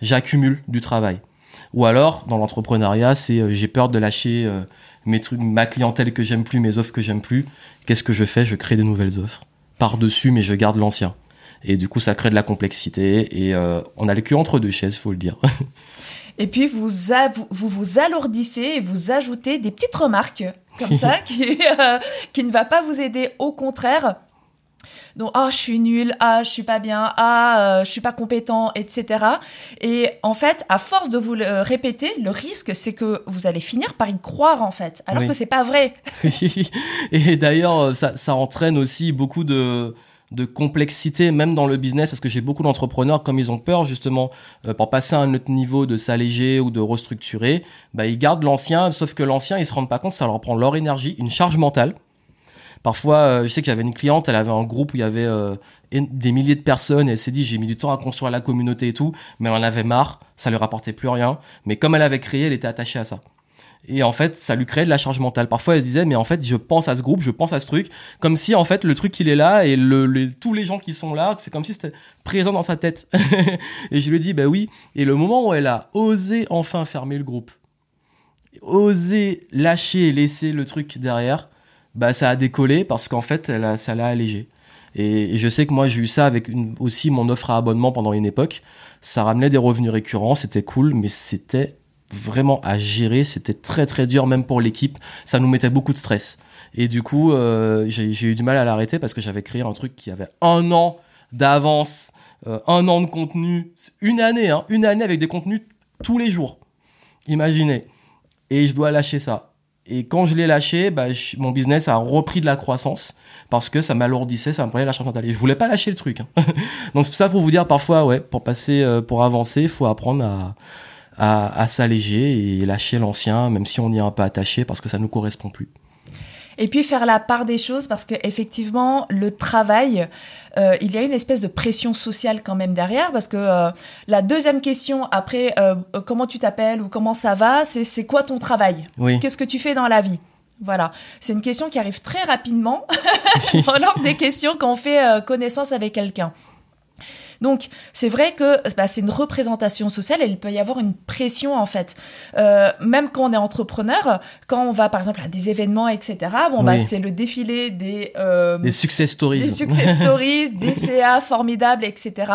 j'accumule du travail. Ou alors, dans l'entrepreneuriat, c'est euh, j'ai peur de lâcher euh, mes trucs, ma clientèle que j'aime plus, mes offres que j'aime plus. Qu'est-ce que je fais? Je crée des nouvelles offres par-dessus, mais je garde l'ancien. Et du coup, ça crée de la complexité et on a le cul entre deux chaises, faut le dire. et puis vous, vous, vous alourdissez et vous ajoutez des petites remarques comme ça qui, qui ne va pas vous aider. Au contraire, donc, ah, je suis nul, ah, je suis pas bien, ah, euh, je suis pas compétent, etc. Et en fait, à force de vous le répéter, le risque, c'est que vous allez finir par y croire, en fait, alors que c'est pas vrai. Et d'ailleurs, ça, ça entraîne aussi beaucoup de de complexité même dans le business parce que j'ai beaucoup d'entrepreneurs comme ils ont peur justement euh, pour passer à un autre niveau de s'alléger ou de restructurer bah ils gardent l'ancien sauf que l'ancien ils se rendent pas compte ça leur prend leur énergie une charge mentale parfois euh, je sais que j'avais une cliente elle avait un groupe où il y avait euh, des milliers de personnes et elle s'est dit j'ai mis du temps à construire la communauté et tout mais elle en avait marre ça lui rapportait plus rien mais comme elle avait créé elle était attachée à ça et en fait, ça lui créait de la charge mentale. Parfois, elle se disait, mais en fait, je pense à ce groupe, je pense à ce truc, comme si en fait le truc il est là et tous les gens qui sont là, c'est comme si c'était présent dans sa tête. et je lui dit, bah oui. Et le moment où elle a osé enfin fermer le groupe, osé lâcher et laisser le truc derrière, bah ça a décollé parce qu'en fait, elle a, ça l'a allégé. Et, je sais que moi j'ai eu ça avec aussi mon offre à abonnement pendant une époque. Ça ramenait des revenus récurrents, c'était cool, mais c'était vraiment à gérer. C'était très très dur même pour l'équipe. Ça nous mettait beaucoup de stress. Et du coup, euh, j'ai eu du mal à l'arrêter parce que j'avais créé un truc qui avait un an d'avance, euh, un an de contenu, une année, hein, une année avec des contenus tous les jours. Imaginez. Et je dois lâcher ça. Et quand je l'ai lâché, bah, mon business a repris de la croissance parce que ça m'alourdissait, ça me prenait la charge mentale. Et je voulais pas lâcher le truc. Hein. Donc c'est ça pour vous dire parfois, pour passer, euh, pour avancer, il faut apprendre à, à, s'alléger et lâcher l'ancien, même si on y est un peu attaché parce que ça nous correspond plus. Et puis faire la part des choses parce que effectivement le travail, euh, il y a une espèce de pression sociale quand même derrière parce que euh, la deuxième question après euh, comment tu t'appelles ou comment ça va, c'est c'est quoi ton travail? Qu'est-ce que tu fais dans la vie? Voilà, c'est une question qui arrive très rapidement lors des questions quand on fait connaissance avec quelqu'un. Donc c'est vrai que bah, c'est une représentation sociale et il peut y avoir une pression en fait. Euh, même quand on est entrepreneur, quand on va par exemple à des événements, etc. Bon bah c'est le défilé des euh, des success stories, des success stories, des CA formidables, etc.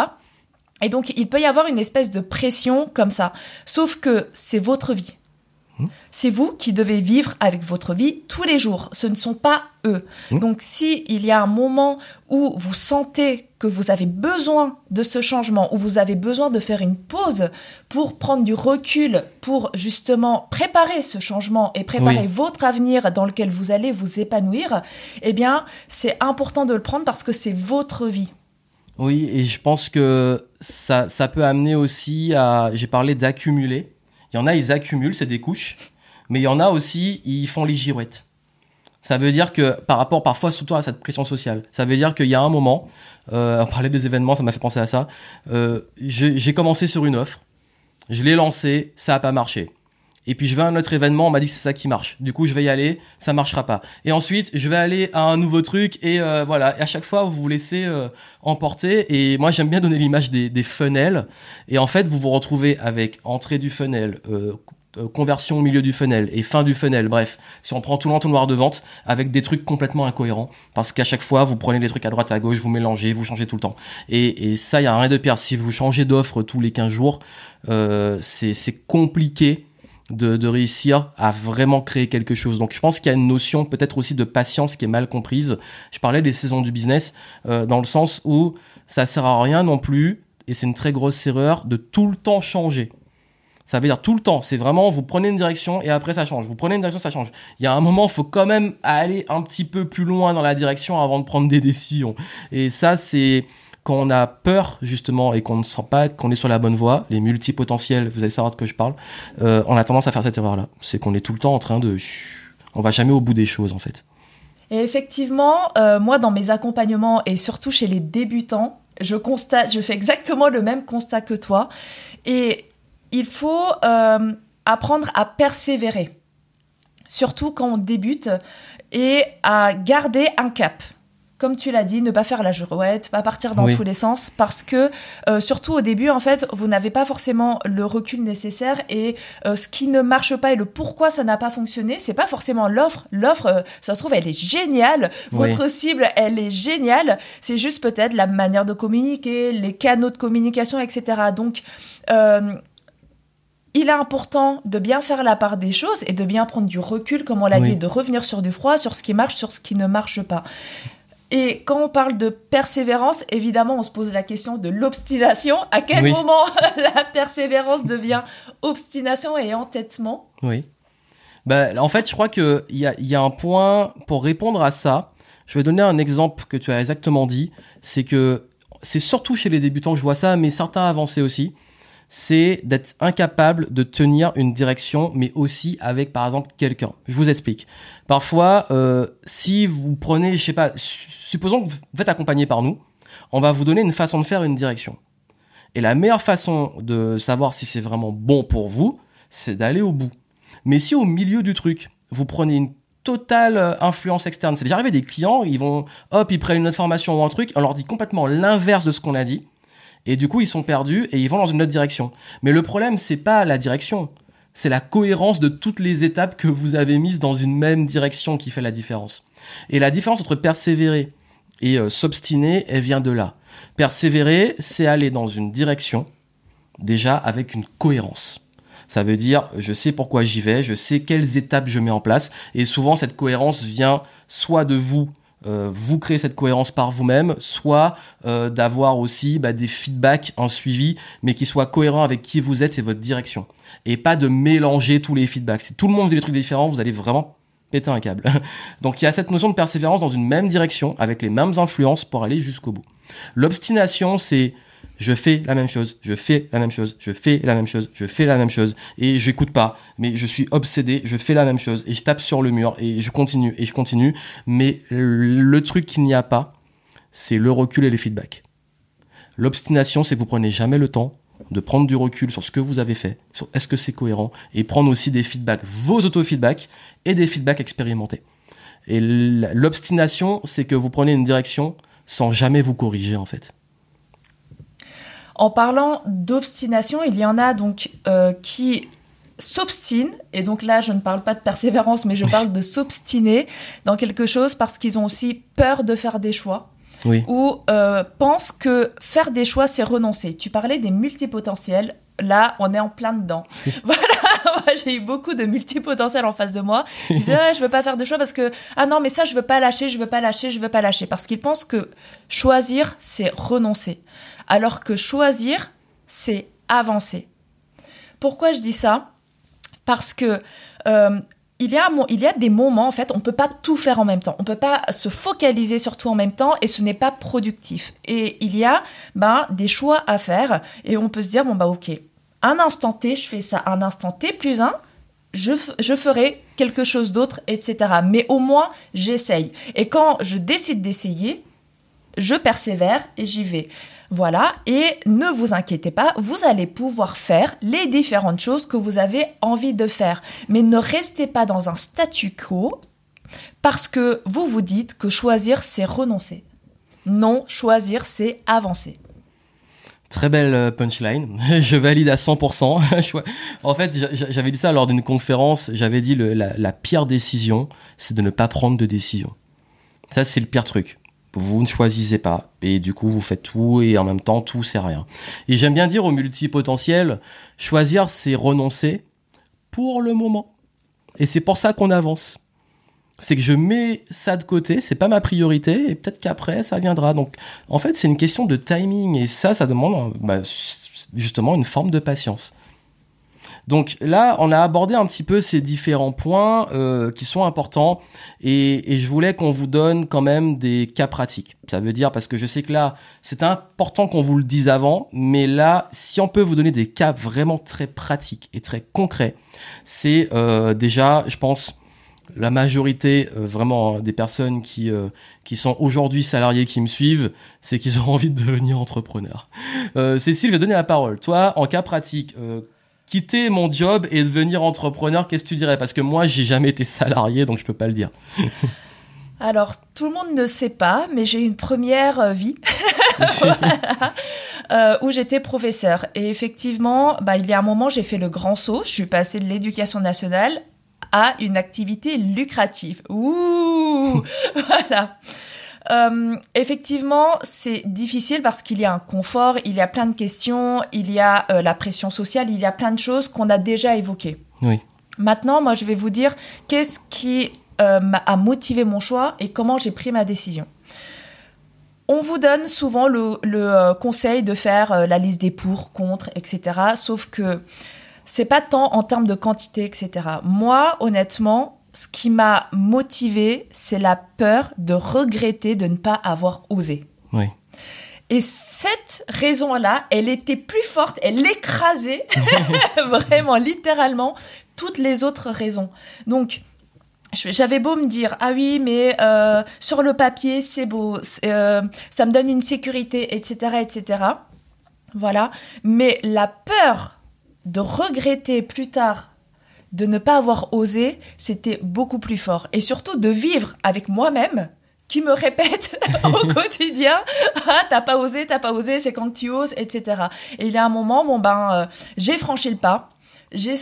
Et donc il peut y avoir une espèce de pression comme ça. Sauf que c'est votre vie. Mmh. C'est vous qui devez vivre avec votre vie tous les jours. Ce ne sont pas eux. Mmh. Donc, si il y a un moment où vous sentez que vous avez besoin de ce changement, où vous avez besoin de faire une pause pour prendre du recul, pour justement préparer ce changement et préparer votre avenir dans lequel vous allez vous épanouir, eh bien, c'est important de le prendre parce que c'est votre vie. Oui, et je pense que ça, ça peut amener aussi à. J'ai parlé d'accumuler il y en a, ils accumulent, c'est des couches. Mais il y en a aussi, ils font les girouettes. Ça veut dire que, par rapport parfois surtout à cette pression sociale, ça veut dire qu'il y a un moment, euh, on parlait des événements, ça m'a fait penser à ça, euh, j'ai commencé sur une offre, je l'ai lancée, ça n'a pas marché. Et puis je vais à un autre événement, on m'a dit c'est ça qui marche. Du coup, je vais y aller, ça marchera pas. Et ensuite, je vais aller à un nouveau truc et euh, voilà. Et à chaque fois, vous vous laissez euh, emporter. Et moi, j'aime bien donner l'image des, des, funnels. Et en fait, vous vous retrouvez avec entrée du funnel, euh, conversion au milieu du funnel et fin du funnel. Bref, si on prend tout l'entonnoir de vente avec des trucs complètement incohérents, parce qu'à chaque fois, vous prenez des trucs à droite, à gauche, vous mélangez, vous changez tout le temps. Et, et ça, il y a rien de pire. Si vous changez d'offre tous les 15 jours, c'est compliqué de, réussir à vraiment créer quelque chose. Donc je pense qu'il y a une notion peut-être aussi de patience qui est mal comprise. Je parlais des saisons du business euh, dans le sens où ça sert à rien non plus, et c'est une très grosse erreur, de tout le temps changer. Ça veut dire tout le temps. C'est vraiment, vous prenez une direction et après ça change. Vous prenez une direction, ça change. Il y a un moment, il faut quand même aller un petit peu plus loin dans la direction avant de prendre des décisions. Et ça, c'est, quand on a peur justement et qu'on ne sent pas qu'on est sur la bonne voie, les multipotentiels, vous allez savoir de quoi je parle, euh, on a tendance à faire cette erreur-là. C'est qu'on est tout le temps en train de... On va jamais au bout des choses en fait. Et effectivement, euh, moi dans mes accompagnements et surtout chez les débutants, je constate, je fais exactement le même constat que toi. Et il faut euh, apprendre à persévérer, surtout quand on débute, et à garder un cap comme tu l'as dit, ne pas faire la girouette, pas partir dans tous les sens, parce que euh, surtout au début, en fait, vous n'avez pas forcément le recul nécessaire et euh, ce qui ne marche pas et le pourquoi ça n'a pas fonctionné, c'est pas forcément l'offre. L'offre, euh, ça se trouve, elle est géniale. Votre cible, elle est géniale. C'est juste peut-être la manière de communiquer, les canaux de communication, etc. Donc il est important de bien faire la part des choses et de bien prendre du recul, comme on l'a dit, de revenir sur du froid, sur ce qui marche, sur ce qui ne marche pas. Et quand on parle de persévérance, évidemment, on se pose la question de l'obstination. À quel moment la persévérance devient obstination et entêtement? Oui. Bah, en fait, je crois qu'il y a, y a un point pour répondre à ça. Je vais donner un exemple que tu as exactement dit. C'est que c'est surtout chez les débutants que je vois ça, mais certains avancés aussi. C'est d'être incapable de tenir une direction, mais aussi avec, par exemple, quelqu'un. Je vous explique. Parfois, euh, si vous prenez, je sais pas, supposons que vous êtes accompagné par nous, on va vous donner une façon de faire une direction. Et la meilleure façon de savoir si c'est vraiment bon pour vous, c'est d'aller au bout. Mais si au milieu du truc, vous prenez une totale euh, influence externe, c'est déjà arrivé des clients, ils vont, hop, ils prennent une information ou un truc, on leur dit complètement l'inverse de ce qu'on a dit, et du coup ils sont perdus et ils vont dans une autre direction. Mais le problème, c'est pas la direction, c'est la cohérence de toutes les étapes que vous avez mises dans une même direction qui fait la différence. Et la différence entre persévérer et euh, s'obstiner, elle vient de là. Persévérer, c'est aller dans une direction, déjà avec une cohérence. Ça veut dire, je sais pourquoi j'y vais, je sais quelles étapes je mets en place. Et souvent, cette cohérence vient soit de vous, euh, vous créer cette cohérence par vous-même, soit euh, d'avoir aussi bah, des feedbacks, un suivi, mais qui soit cohérent avec qui vous êtes et votre direction. Et pas de mélanger tous les feedbacks. Si tout le monde fait des trucs différents, vous allez vraiment péter un câble. Donc il y a cette notion de persévérance dans une même direction, avec les mêmes influences pour aller jusqu'au bout. L'obstination, c'est je fais la même chose, je fais la même chose, je fais la même chose, je fais la même chose, et j'écoute pas, mais je suis obsédé, je fais la même chose, et je tape sur le mur, et je continue, et je continue, mais le truc qu'il n'y a pas, c'est le recul et les feedbacks. L'obstination, c'est que vous prenez jamais le temps de prendre du recul sur ce que vous avez fait, sur est-ce que c'est cohérent, et prendre aussi des feedbacks, vos auto-feedbacks, et des feedbacks expérimentés. Et l'obstination, c'est que vous prenez une direction sans jamais vous corriger, en fait. En parlant d'obstination, il y en a donc euh, qui s'obstinent, et donc là je ne parle pas de persévérance, mais je parle de s'obstiner dans quelque chose parce qu'ils ont aussi peur de faire des choix. Ou euh, pensent que faire des choix, c'est renoncer. Tu parlais des multipotentiels. Là, on est en plein dedans. voilà, j'ai eu beaucoup de multipotentiels en face de moi. Ils disaient, ah, je veux pas faire de choix parce que, ah non, mais ça, je veux pas lâcher, je veux pas lâcher, je veux pas lâcher. Parce qu'ils pensent que choisir, c'est renoncer alors que choisir, c'est avancer. Pourquoi je dis ça? Parce que euh, il, y a, des moments, en fait, on ne peut pas tout faire en même temps. On ne peut pas se focaliser sur tout en même temps et ce n'est pas productif. Et il y a ben, des choix à faire et on peut se dire, bon, bah ok, un instant T, je fais ça, un instant T plus un, je, je, ferai quelque chose d'autre, etc. Mais au moins, j'essaye. Et quand je décide d'essayer, je persévère et j'y vais. Voilà, et ne vous inquiétez pas, vous allez pouvoir faire les différentes choses que vous avez envie de faire. Mais ne restez pas dans un statu quo parce que vous vous dites que choisir, c'est renoncer. Non, choisir, c'est avancer. Très belle euh, punchline, je valide à 100%. en fait, j'avais dit ça lors d'une conférence, j'avais dit la, la pire décision, c'est de ne pas prendre de décision. Ça, c'est le pire truc vous ne choisissez pas. Et du coup, vous faites tout et en même temps, tout c'est rien. Et j'aime bien dire au multipotentiel, choisir, c'est renoncer pour le moment. Et c'est pour ça qu'on avance. C'est que je mets ça de côté, c'est pas ma priorité, et peut-être qu'après, ça viendra. Donc, en fait, c'est une question de timing, et ça, ça demande bah, justement une forme de patience. Donc là, on a abordé un petit peu ces différents points euh, qui sont importants et, je voulais qu'on vous donne quand même des cas pratiques. Ça veut dire parce que je sais que là, c'est important qu'on vous le dise avant, mais là, si on peut vous donner des cas vraiment très pratiques et très concrets, c'est euh, déjà, je pense, la majorité euh, vraiment hein, des personnes qui qui sont aujourd'hui salariés qui me suivent, c'est qu'ils ont envie de devenir entrepreneurs. Cécile, je vais donner la parole. Toi, en cas pratique, quitter mon job et devenir entrepreneur, qu'est-ce que tu dirais? Parce que moi, j'ai jamais été salarié, donc je peux pas le dire. Alors, tout le monde ne sait pas, mais j'ai une première euh, vie euh, où j'étais professeur. Et effectivement, bah, il y a un moment, j'ai fait le grand saut. Je suis passée de l'éducation nationale à une activité lucrative. Ouh Voilà. Euh, effectivement, c'est difficile parce qu'il y a un confort, il y a plein de questions, il y a euh, la pression sociale, il y a plein de choses qu'on a déjà évoquées. Oui. Maintenant, moi, je vais vous dire qu'est-ce qui euh, a motivé mon choix et comment j'ai pris ma décision. On vous donne souvent le, le conseil de faire la liste des pour, contre, etc. Sauf que c'est pas tant en termes de quantité, etc. Moi, honnêtement, ce qui m'a motivé, c'est la peur de regretter de ne pas avoir osé. Oui. Et cette raison-là, elle était plus forte, elle écrasait vraiment, littéralement, toutes les autres raisons. Donc, j'avais beau me dire ah oui mais euh, sur le papier c'est beau euh, ça me donne une sécurité etc etc voilà mais la peur de regretter plus tard de ne pas avoir osé c'était beaucoup plus fort. Et surtout de vivre avec moi-même qui me répète au quotidien ah t'as pas osé t'as pas osé c'est quand tu oses etc et il y a un moment bon ben euh, j'ai franchi le pas j'ai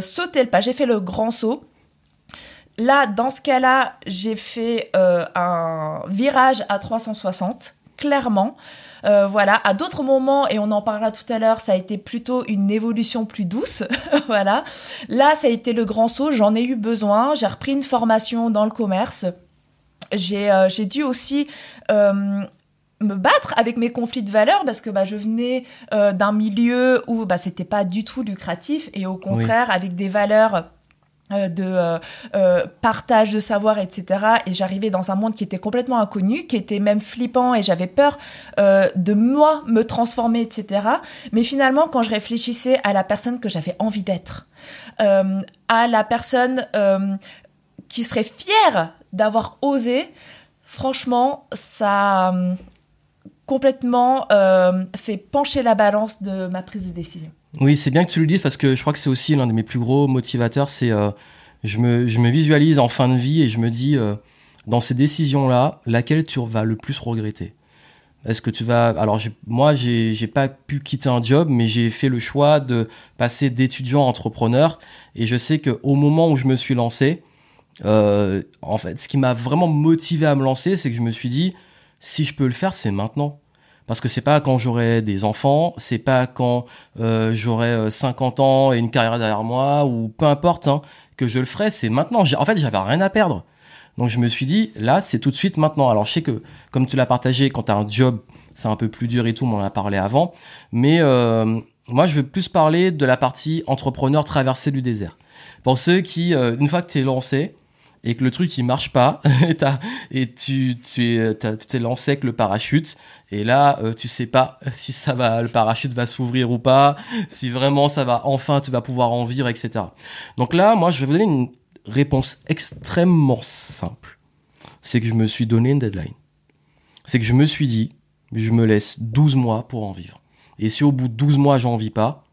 sauté le pas j'ai fait le grand saut. Là, dans ce cas-là, j'ai fait euh, un virage à 360, clairement. Euh, voilà, à d'autres moments, et on en parlera tout à l'heure, ça a été plutôt une évolution plus douce. voilà. Là, ça a été le grand saut, j'en ai eu besoin. J'ai repris une formation dans le commerce. J'ai euh, dû aussi me battre avec mes conflits de valeurs parce que bah, je venais d'un milieu où bah, c'était pas du tout lucratif et au contraire avec des valeurs euh, de euh, euh, partage de savoir, etc. Et j'arrivais dans un monde qui était complètement inconnu, qui était même flippant, et j'avais peur de moi me transformer, etc. Mais finalement, quand je réfléchissais à la personne que j'avais envie d'être, à la personne qui serait fière d'avoir osé, franchement, ça complètement fait pencher la balance de ma prise de décision. Oui, c'est bien que tu le dises parce que je crois que c'est aussi l'un de mes plus gros motivateurs. C'est euh, je, me, je me visualise en fin de vie et je me dis euh, dans ces décisions-là, laquelle tu vas le plus regretter? Est-ce que tu vas. Alors, moi, j'ai pas pu quitter un job, mais j'ai fait le choix de passer d'étudiant à entrepreneur. Et je sais qu'au moment où je me suis lancé, euh, en fait, ce qui m'a vraiment motivé à me lancer, c'est que je me suis dit si je peux le faire, c'est maintenant parce que c'est pas quand j'aurai des enfants, c'est pas quand euh, j'aurai 50 euh, ans et une carrière derrière moi ou peu importe hein, que je le ferai, c'est maintenant. En fait, j'avais rien à perdre. Donc je me suis dit là, c'est tout de suite maintenant. Alors je sais que comme tu l'as partagé quand tu as un job, c'est un peu plus dur et tout, on en a parlé avant, mais euh, moi je veux plus parler de la partie entrepreneur traversée du désert. Pour ceux qui une fois que tu es lancé, et que le truc il marche pas et, et tu tu t'es lancé avec le parachute et là euh, tu sais pas si ça va le parachute va s'ouvrir ou pas si vraiment ça va enfin tu vas pouvoir en vivre etc donc là moi je vais vous donner une réponse extrêmement simple. C'est que je me suis donné une deadline. C'est que je me suis dit je me laisse 12 mois pour en vivre. Et si au bout de 12 mois j'en vis pas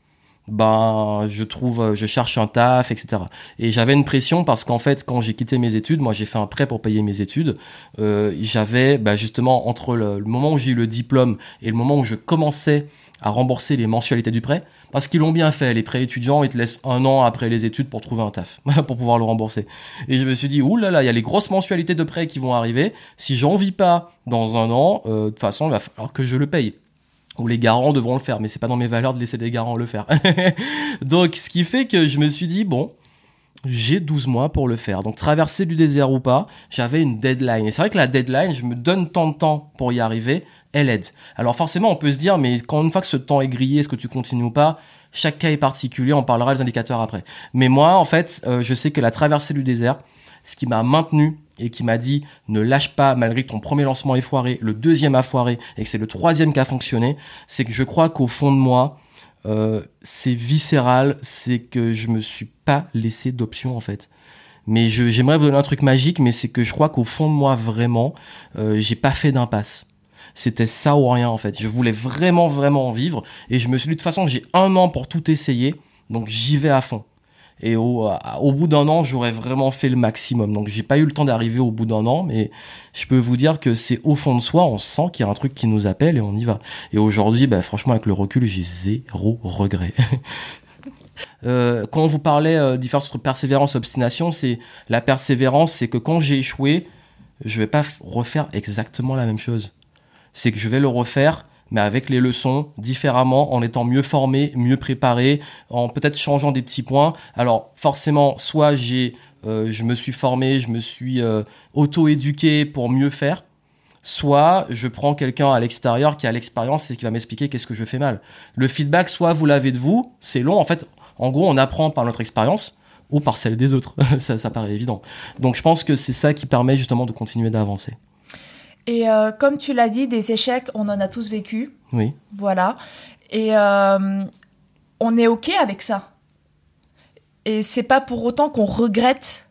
ben je trouve euh, je cherche un taf etc et j'avais une pression parce qu'en fait quand j'ai quitté mes études moi j'ai fait un prêt pour payer mes études euh, j'avais bah, justement entre le, moment où j'ai eu le diplôme et le moment où je commençais à rembourser les mensualités du prêt parce qu'ils l'ont bien fait les prêts étudiants ils te laissent un an après les études pour trouver un taf pour pouvoir le rembourser. Et je me suis dit ouh là là il y a les grosses mensualités de prêt qui vont arriver. Si j'en vis pas dans un an euh, de toute façon il va falloir que je le paye ou les garants devront le faire, mais c'est pas dans mes valeurs de laisser des garants le faire. Donc, ce qui fait que je me suis dit, bon, j'ai 12 mois pour le faire. Donc, traverser du désert ou pas, j'avais une deadline. Et c'est vrai que la deadline, je me donne tant de temps pour y arriver, elle aide. Alors, forcément, on peut se dire, mais quand une fois que ce temps est grillé, est-ce que tu continues ou pas? Chaque cas est particulier, on parlera des indicateurs après. Mais moi, en fait, euh, je sais que la traversée du désert, ce qui m'a maintenu et qui m'a dit ne lâche pas malgré que ton premier lancement est foiré, le deuxième a foiré et que c'est le troisième qui a fonctionné, c'est que je crois qu'au fond de moi, euh, c'est viscéral, c'est que je me suis pas laissé d'option en fait. Mais j'aimerais vous donner un truc magique, mais c'est que je crois qu'au fond de moi vraiment, euh, j'ai pas fait d'impasse. C'était ça ou rien en fait. Je voulais vraiment vraiment en vivre et je me suis dit de toute façon j'ai un an pour tout essayer, donc j'y vais à fond. Et au, au bout d'un an, j'aurais vraiment fait le maximum. Donc j'ai pas eu le temps d'arriver au bout d'un an, mais je peux vous dire que c'est au fond de soi, on sent qu'il y a un truc qui nous appelle et on y va. Et aujourd'hui, bah, franchement, avec le recul, j'ai zéro regret. euh, quand on vous parlait euh, différence entre persévérance et obstination, c'est la persévérance, c'est que quand j'ai échoué, je vais pas refaire exactement la même chose. C'est que je vais le refaire mais avec les leçons différemment, en étant mieux formé, mieux préparé, en peut-être changeant des petits points. Alors forcément, soit j'ai, euh, je me suis formé, je me suis euh, auto-éduqué pour mieux faire, soit je prends quelqu'un à l'extérieur qui a l'expérience et qui va m'expliquer qu'est-ce que je fais mal. Le feedback, soit vous l'avez de vous, c'est long. En fait, en gros, on apprend par notre expérience. ou par celle des autres. ça, ça paraît évident. Donc je pense que c'est ça qui permet justement de continuer d'avancer. Et euh, comme tu l'as dit, des échecs, on en a tous vécu. Oui. Voilà. Et euh, on est OK avec ça. Et c'est pas pour autant qu'on regrette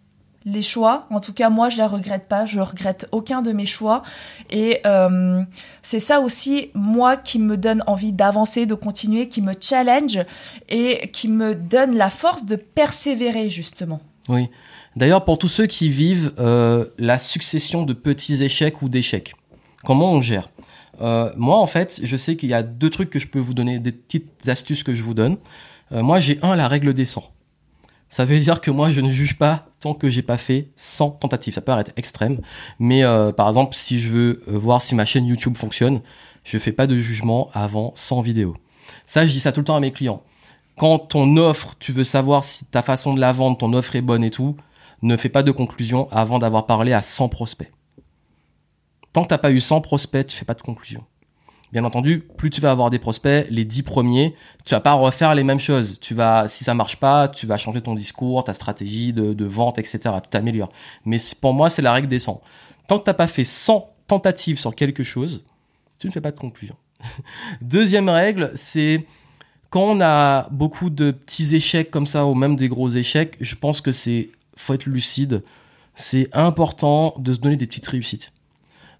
les choix. En tout cas, moi, je les regrette pas. Je regrette aucun de mes choix. Et euh, c'est ça aussi, moi, qui me donne envie d'avancer, de continuer, qui me challenge et qui me donne la force de persévérer, justement. Oui. D'ailleurs, pour tous ceux qui vivent euh, la succession de petits échecs ou d'échecs, comment on gère? Euh, Moi, en fait, je sais qu'il y a deux trucs que je peux vous donner, des petites astuces que je vous donne. moi, j'ai un, la règle des 100. Ça veut dire que moi, je ne juge pas tant que j'ai pas fait 100 tentatives. Ça peut paraître extrême, mais euh, par exemple, si je veux euh, voir si ma chaîne YouTube fonctionne, je fais pas de jugement avant 100 vidéos. Ça, je dis ça tout le temps à mes clients. Quand ton offre, tu veux savoir si ta façon de la vendre, ton offre est bonne et tout, ne fais pas de conclusion avant d'avoir parlé à 100 prospects. Tant que t'as pas eu 100 prospects, tu fais pas de conclusion. Bien entendu, plus tu vas avoir des prospects, les 10 premiers, tu vas pas refaire les mêmes choses. Tu vas, si ça marche pas, tu vas changer ton discours, ta stratégie de, vente, etc. Tu t'améliores. Mais pour moi, c'est la règle des 100. Tant que t'as pas fait 100 tentatives sur quelque chose, tu ne fais pas de conclusion. Deuxième règle, c'est quand on a beaucoup de petits échecs comme ça ou même des gros échecs, je pense que c'est faut être lucide. C'est important de se donner des petites réussites.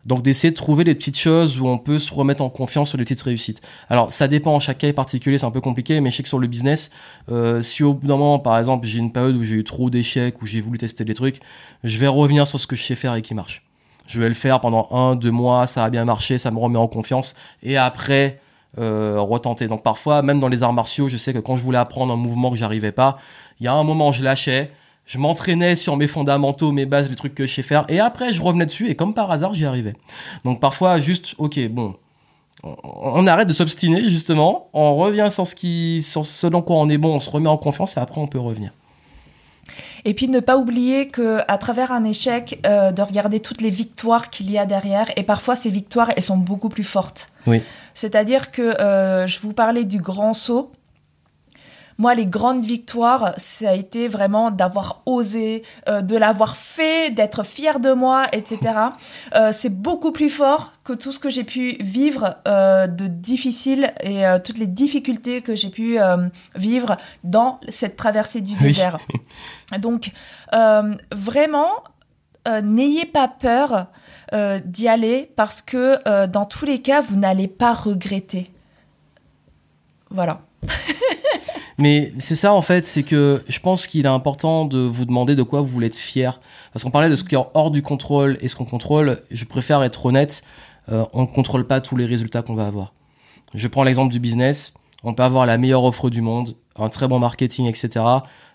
Donc d'essayer de trouver des petites choses où on peut se remettre en confiance sur les petites réussites. Alors ça dépend, chaque cas particulier, c'est un peu compliqué, mais je sais que sur le business, euh, si au bout d'un moment, par exemple, j'ai une période où j'ai eu trop d'échecs, où j'ai voulu tester des trucs, je vais revenir sur ce que je sais faire et qui marche. Je vais le faire pendant un, deux mois, ça a bien marché, ça me remet en confiance, et après, euh, retenter. Donc parfois, même dans les arts martiaux, je sais que quand je voulais apprendre un mouvement que j'arrivais pas, il y a un moment, je lâchais, je m'entraînais sur mes fondamentaux, mes bases, les trucs que je sais faire, et après je revenais dessus, et comme par hasard, j'y arrivais. Donc parfois, juste, ok, bon, on, arrête de s'obstiner justement, on revient sur ce, qui, sur ce dans quoi on est bon, on se remet en confiance, et après on peut revenir. Et puis ne pas oublier que à travers un échec, euh, de regarder toutes les victoires qu'il y a derrière, et parfois ces victoires, elles sont beaucoup plus fortes. Oui. C'est-à-dire que euh, je vous parlais du grand saut. Moi, les grandes victoires, ça a été vraiment d'avoir osé, euh, de l'avoir fait, d'être fier de moi, etc. Euh, c'est beaucoup plus fort que tout ce que j'ai pu vivre euh, de difficile et toutes les difficultés que j'ai pu vivre dans cette traversée du désert. Donc, vraiment, n'ayez pas peur d'y aller parce que dans tous les cas, vous n'allez pas regretter. Voilà. Mais c'est ça en fait, c'est que je pense qu'il est important de vous demander de quoi vous voulez être fier. Parce qu'on parlait de ce qui est hors du contrôle et ce qu'on contrôle. Je préfère être honnête. Euh, on ne contrôle pas tous les résultats qu'on va avoir. Je prends l'exemple du business. On peut avoir la meilleure offre du monde, un très bon marketing, etc.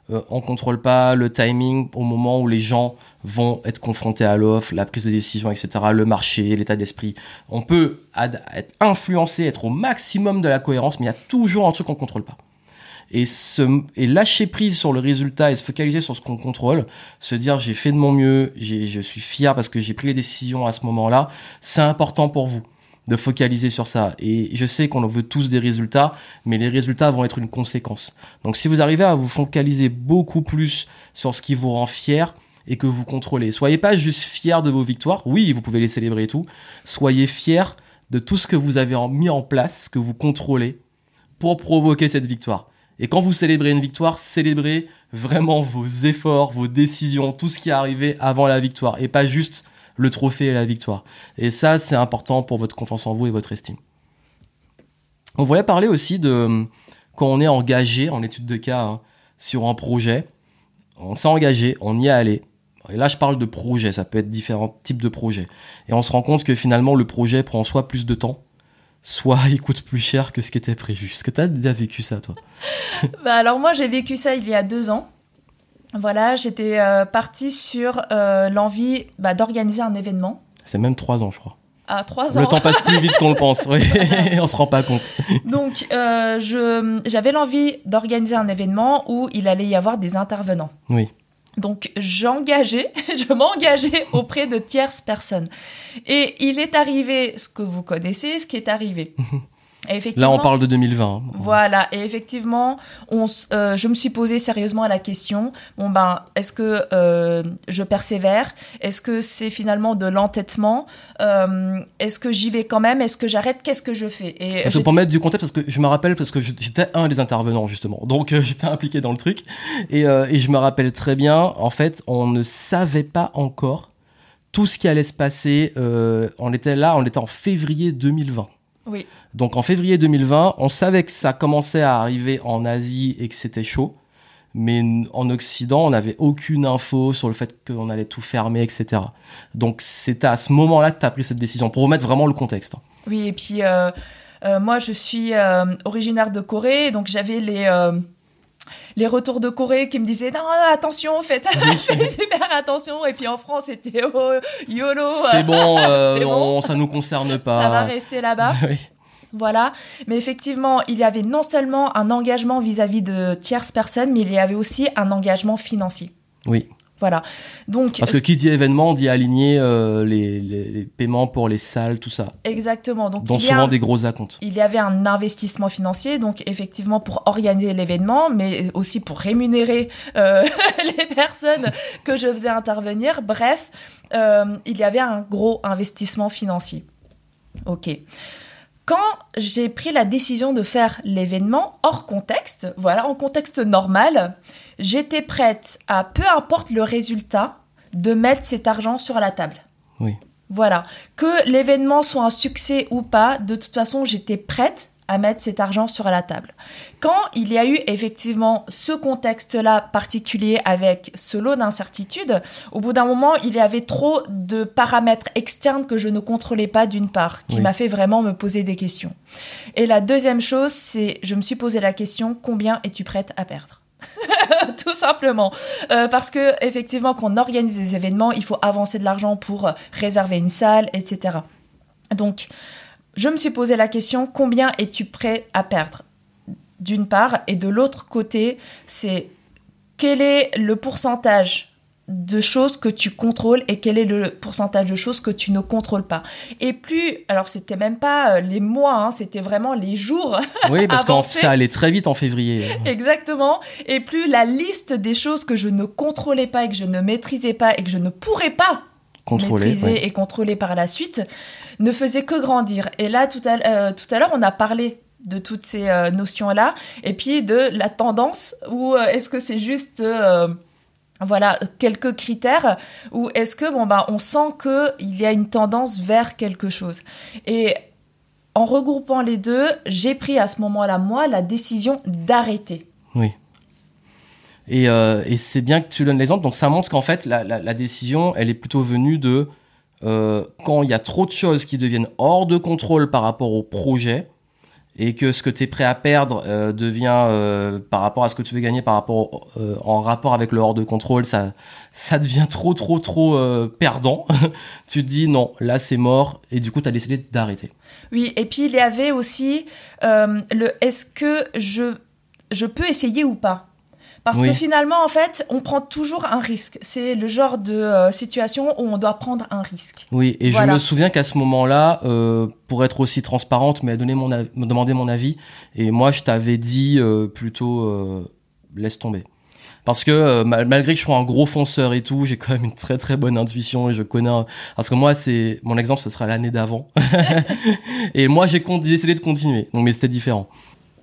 Euh, on contrôle pas le timing au moment où les gens vont être confrontés à l'offre, la prise de décision, etc. Le marché, l'état d'esprit. On peut être influencé, être au maximum de la cohérence, mais il y a toujours un truc qu'on contrôle pas et, se, et lâcher prise sur le résultat et se focaliser sur ce qu'on contrôle, se dire j'ai fait de mon mieux, je suis fier parce que j'ai pris les décisions à ce moment-là, c'est important pour vous de focaliser sur ça. Et je sais qu'on veut tous des résultats, mais les résultats vont être une conséquence. Donc si vous arrivez à vous focaliser beaucoup plus sur ce qui vous rend fier et que vous contrôlez, soyez pas juste fier de vos victoires, oui, vous pouvez les célébrer et tout, soyez fier de tout ce que vous avez mis en place, que vous contrôlez pour provoquer cette victoire. Et quand vous célébrez une victoire, célébrez vraiment vos efforts, vos décisions, tout ce qui est arrivé avant la victoire, et pas juste le trophée et la victoire. Et ça, c'est important pour votre confiance en vous et votre estime. On voulait parler aussi de quand on est engagé en étude de cas hein, sur un projet. On s'est engagé, on y est allé. Et là, je parle de projet, ça peut être différents types de projets. Et on se rend compte que finalement, le projet prend soit plus de temps, soit il coûte plus cher que ce qui était prévu. Est-ce que tu as déjà vécu ça, toi bah Alors moi, j'ai vécu ça il y a deux ans. Voilà, j'étais euh, partie sur euh, l'envie bah, d'organiser un événement. C'est même trois ans, je crois. Ah, trois ans. Le temps passe plus vite qu'on le pense, oui. on se rend pas compte. Donc, euh, j'avais l'envie d'organiser un événement où il allait y avoir des intervenants. Oui. Donc j'engageais, je m'engageais auprès de tierces personnes. Et il est arrivé ce que vous connaissez, ce qui est arrivé. Là, on parle de 2020. Hein. Voilà, et effectivement, on, euh, je me suis posé sérieusement la question bon ben, est-ce que euh, je persévère? Est-ce que c'est finalement de l'entêtement? Euh, Est-ce que j'y vais quand même? Est-ce que j'arrête? Qu'est-ce que je fais? Et Pour mettre du contexte, parce que je me rappelle, parce que j'étais un des intervenants justement, donc j'étais impliqué dans le truc, et, et je me rappelle très bien, en fait, on ne savait pas encore tout ce qui allait se passer. on était là, on était en février 2020. Oui. Donc en février 2020, on savait que ça commençait à arriver en Asie et que c'était chaud. Mais en Occident, on n'avait aucune info sur le fait qu'on allait tout fermer, etc. Donc c'était à ce moment-là que tu as pris cette décision, pour remettre vraiment le contexte. Oui, et puis euh, euh, moi je suis euh, originaire de Corée, donc j'avais les les retours de Corée qui me disaient non attention faites, super attention et puis en France c'était oh, yolo c'est bon, bon. ça nous concerne pas ça va rester là-bas oui. Voilà. Mais effectivement, il y avait non seulement un engagement vis-à-vis de tierces personnes, mais il y avait aussi un engagement financier. Oui. Voilà. Donc, Parce que qui dit événement dit aligner euh, les, paiements pour les salles, tout ça. Exactement. Donc, Dont souvent des gros acomptes. Il y avait un investissement financier, donc effectivement pour organiser l'événement, mais aussi pour rémunérer euh, les personnes que je faisais intervenir. Bref, euh, il y avait un gros investissement financier. Ok quand j'ai pris la décision de faire l'événement hors contexte, voilà, en contexte normal, j'étais prête à, peu importe le résultat, de mettre cet argent sur la table. Oui. Voilà. Que l'événement soit un succès ou pas, de toute façon, j'étais prête à mettre cet argent sur la table. Quand il y a eu effectivement ce contexte-là particulier avec ce lot d'incertitudes, au bout d'un moment, il y avait trop de paramètres externes que je ne contrôlais pas d'une part, qui m'a fait vraiment me poser des questions. Et la deuxième chose, c'est je me suis posé la question combien es-tu prête à perdre? Tout simplement euh, parce que effectivement quand on organise des événements il faut avancer de l'argent pour réserver une salle etc donc je me suis posé la question combien es-tu prêt à perdre? D'une part, et de l'autre côté, c'est quel est le pourcentage de choses que tu contrôles et quel est le pourcentage de choses que tu ne contrôles pas? Et plus, alors c'était même pas euh, les mois, hein, c'était vraiment les jours. Oui, parce que ça allait très vite en février. Exactement. Et plus la liste des choses que je ne contrôlais pas et que je ne maîtrisais pas et que je ne pourrais pas maîtriser et contrôler par la suite, ne faisait que grandir. Et là, tout à, euh, tout à l'heure, on a parlé de toutes ces euh, notions-là, et puis de la tendance, ou euh, est-ce que c'est juste voilà quelques critères ou est-ce que bon bah on sent que il y a une tendance vers quelque chose. Et en regroupant les deux j'ai pris à ce moment-là moi la décision d'arrêter oui et, c'est bien que tu donnes l'exemple. Donc ça montre qu'en fait la, décision elle est plutôt venue de euh, quand il y a trop de choses qui deviennent hors de contrôle par rapport au projet et que ce que tu es prêt à perdre euh, devient euh, par rapport à ce que tu veux gagner par rapport en rapport avec le hors de contrôle ça ça devient trop trop trop perdant. Tu te dis non là c'est mort. Et du coup tu as décidé d'arrêter. Oui et puis il y avait aussi le est-ce que je je peux essayer ou pas? Parce que finalement, en fait, on prend toujours un risque. C'est le genre de euh, situation où on doit prendre un risque. Oui, et je me souviens qu'à ce moment-là, euh, pour être aussi transparente, mais à donner mon me demander mon avis, et moi, je t'avais dit euh, plutôt laisse tomber. Parce que malgré que je sois un gros fonceur et tout, j'ai quand même une très très bonne intuition et je connais. Parce que moi, c'est mon exemple, ce sera l'année d'avant. et moi, j'ai décidé de continuer. Donc, mais c'était différent.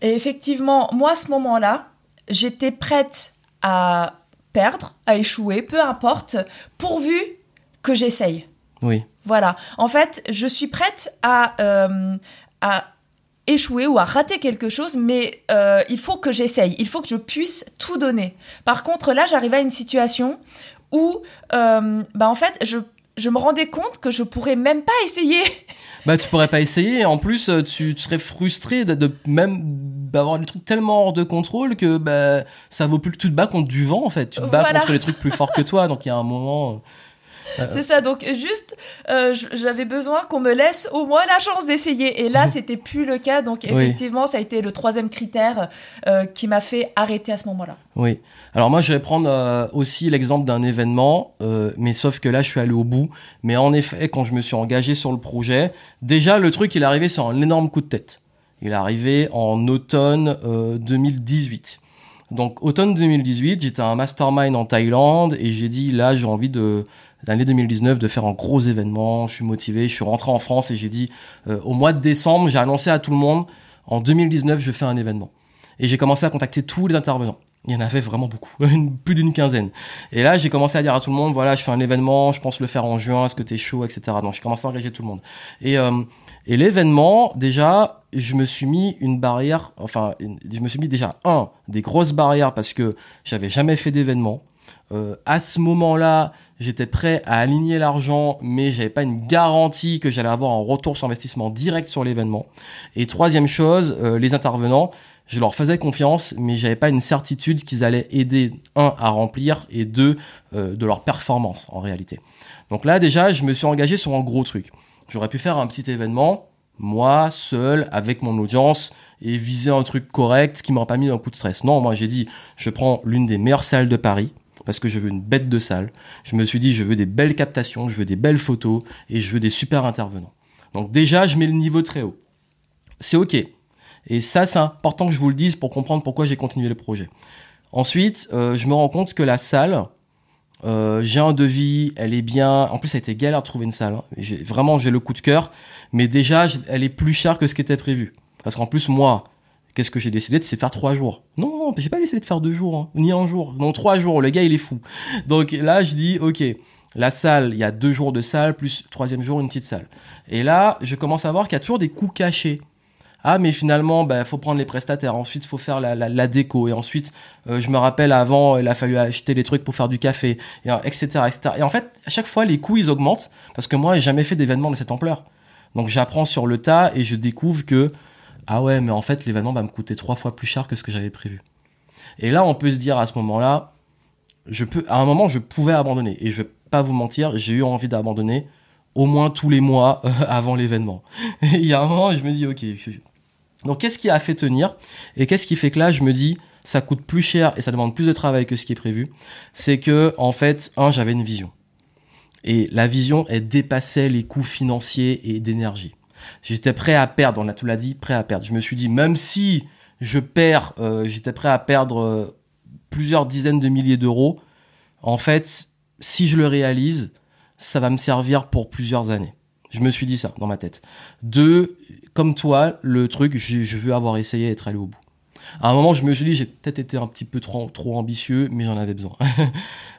Et effectivement, moi, à ce moment-là, j'étais prête à perdre, à échouer, peu importe, pourvu que j'essaye. Oui. Voilà. En fait, je suis prête à, euh, à échouer ou à rater quelque chose, mais euh, il faut que j'essaye. Il faut que je puisse tout donner. Par contre, là, j'arrivais à une situation où, euh, bah, en fait, je, je me rendais compte que je pourrais même pas essayer. Bah, tu pourrais pas essayer. En plus, tu, tu serais frustré de, de même avoir des trucs tellement hors de contrôle que bah, ça vaut plus que tu te bats contre du vent en fait. Tu te bats contre les trucs plus forts que toi. Donc il y a un moment. Euh, c'est ça, donc juste, euh, j'avais besoin qu'on me laisse au moins la chance d'essayer. Et là, c'était plus le cas. Donc effectivement, ça a été le troisième critère euh, qui m'a fait arrêter à ce moment-là. Oui. Alors moi, je vais prendre aussi l'exemple d'un événement, mais sauf que là, je suis allé au bout. Mais en effet, quand je me suis engagé sur le projet, déjà, le truc, il est arrivé sur un énorme coup de tête. Il est arrivé en automne 2018. Donc automne 2018, j'étais à un mastermind en Thaïlande et j'ai dit là j'ai envie de l'année 2019 de faire un gros événement. Je suis motivé, je suis rentré en France et j'ai dit euh, au mois de décembre, j'ai annoncé à tout le monde en 2019 je fais un événement. Et j'ai commencé à contacter tous les intervenants. Il y en avait vraiment beaucoup, plus d'une quinzaine. Et là, j'ai commencé à dire à tout le monde, voilà, je fais un événement, je pense le faire en juin, est-ce que t'es chaud, etc. Donc, j'ai commencé à engager tout le monde. Et, euh, et l'événement, déjà, je me suis mis une barrière, enfin, je me suis mis déjà, un, des grosses barrières parce que j'avais jamais fait d'événement. Euh, à ce moment-là, j'étais prêt à aligner l'argent, mais j'avais pas une garantie que j'allais avoir un retour sur investissement direct sur l'événement. Et troisième chose, euh, les intervenants, je leur faisais confiance, mais j'avais pas une certitude qu'ils allaient aider un à remplir et deux euh, de leur performance en réalité. Donc là déjà, je me suis engagé sur un gros truc. J'aurais pu faire un petit événement, moi seul avec mon audience et viser un truc correct qui m'aurait pas mis un coup de stress. Non, moi j'ai dit, je prends l'une des meilleures salles de Paris parce que je veux une bête de salle. Je me suis dit, je veux des belles captations, je veux des belles photos et je veux des super intervenants. Donc déjà, je mets le niveau très haut. C'est OK. Et ça, c'est important que je vous le dise pour comprendre pourquoi j'ai continué le projet. Ensuite, euh, je me rends compte que la salle, euh, j'ai un devis, elle est bien. En plus, ça a été galère de trouver une salle. Hein. Vraiment, j'ai le coup de cœur. Mais déjà, elle est plus chère que ce qui était prévu. Parce qu'en plus, moi, Qu'est-ce que j'ai décidé de faire trois jours. Non, j'ai pas décidé de faire deux jours, hein, ni un jour. Non, trois jours. Le gars, il est fou. Donc là, je dis, ok, la salle, il y a deux jours de salle, plus troisième jour, une petite salle. Et là, je commence à voir qu'il y a toujours des coûts cachés. Ah, mais finalement, il bah, faut prendre les prestataires. Ensuite, il faut faire la, déco. Et ensuite, euh, je me rappelle, avant, il a fallu acheter des trucs pour faire du café, et, etc., etc. Et en fait, à chaque fois, les coûts, ils augmentent. Parce que moi, j'ai jamais fait d'événement de cette ampleur. Donc, j'apprends sur le tas et je découvre que ah ouais, mais en fait, l'événement va me coûter trois fois plus cher que ce que j'avais prévu. Et là, on peut se dire à ce moment-là, je peux, à un moment, je pouvais abandonner. Et je vais pas vous mentir, j'ai eu envie d'abandonner au moins tous les mois euh, avant l'événement. il y a un moment, je me dis, ok. Donc, qu'est-ce qui a fait tenir Et qu'est-ce qui fait que là, je me dis, ça coûte plus cher et ça demande plus de travail que ce qui est prévu? C'est que, en fait, un, j'avais une vision. Et la vision, elle dépassait les coûts financiers et d'énergie. J'étais prêt à perdre, on a tout l'a dit, prêt à perdre. Je me suis dit, même si je perds, euh, j'étais prêt à perdre euh, plusieurs dizaines de milliers d'euros. En fait, si je le réalise, ça va me servir pour plusieurs années. Je me suis dit ça dans ma tête. Deux, comme toi, le truc, je veux avoir essayé d'être allé au bout à un moment, je me suis dit, j'ai peut-être été un petit peu trop, ambitieux, mais j'en avais besoin.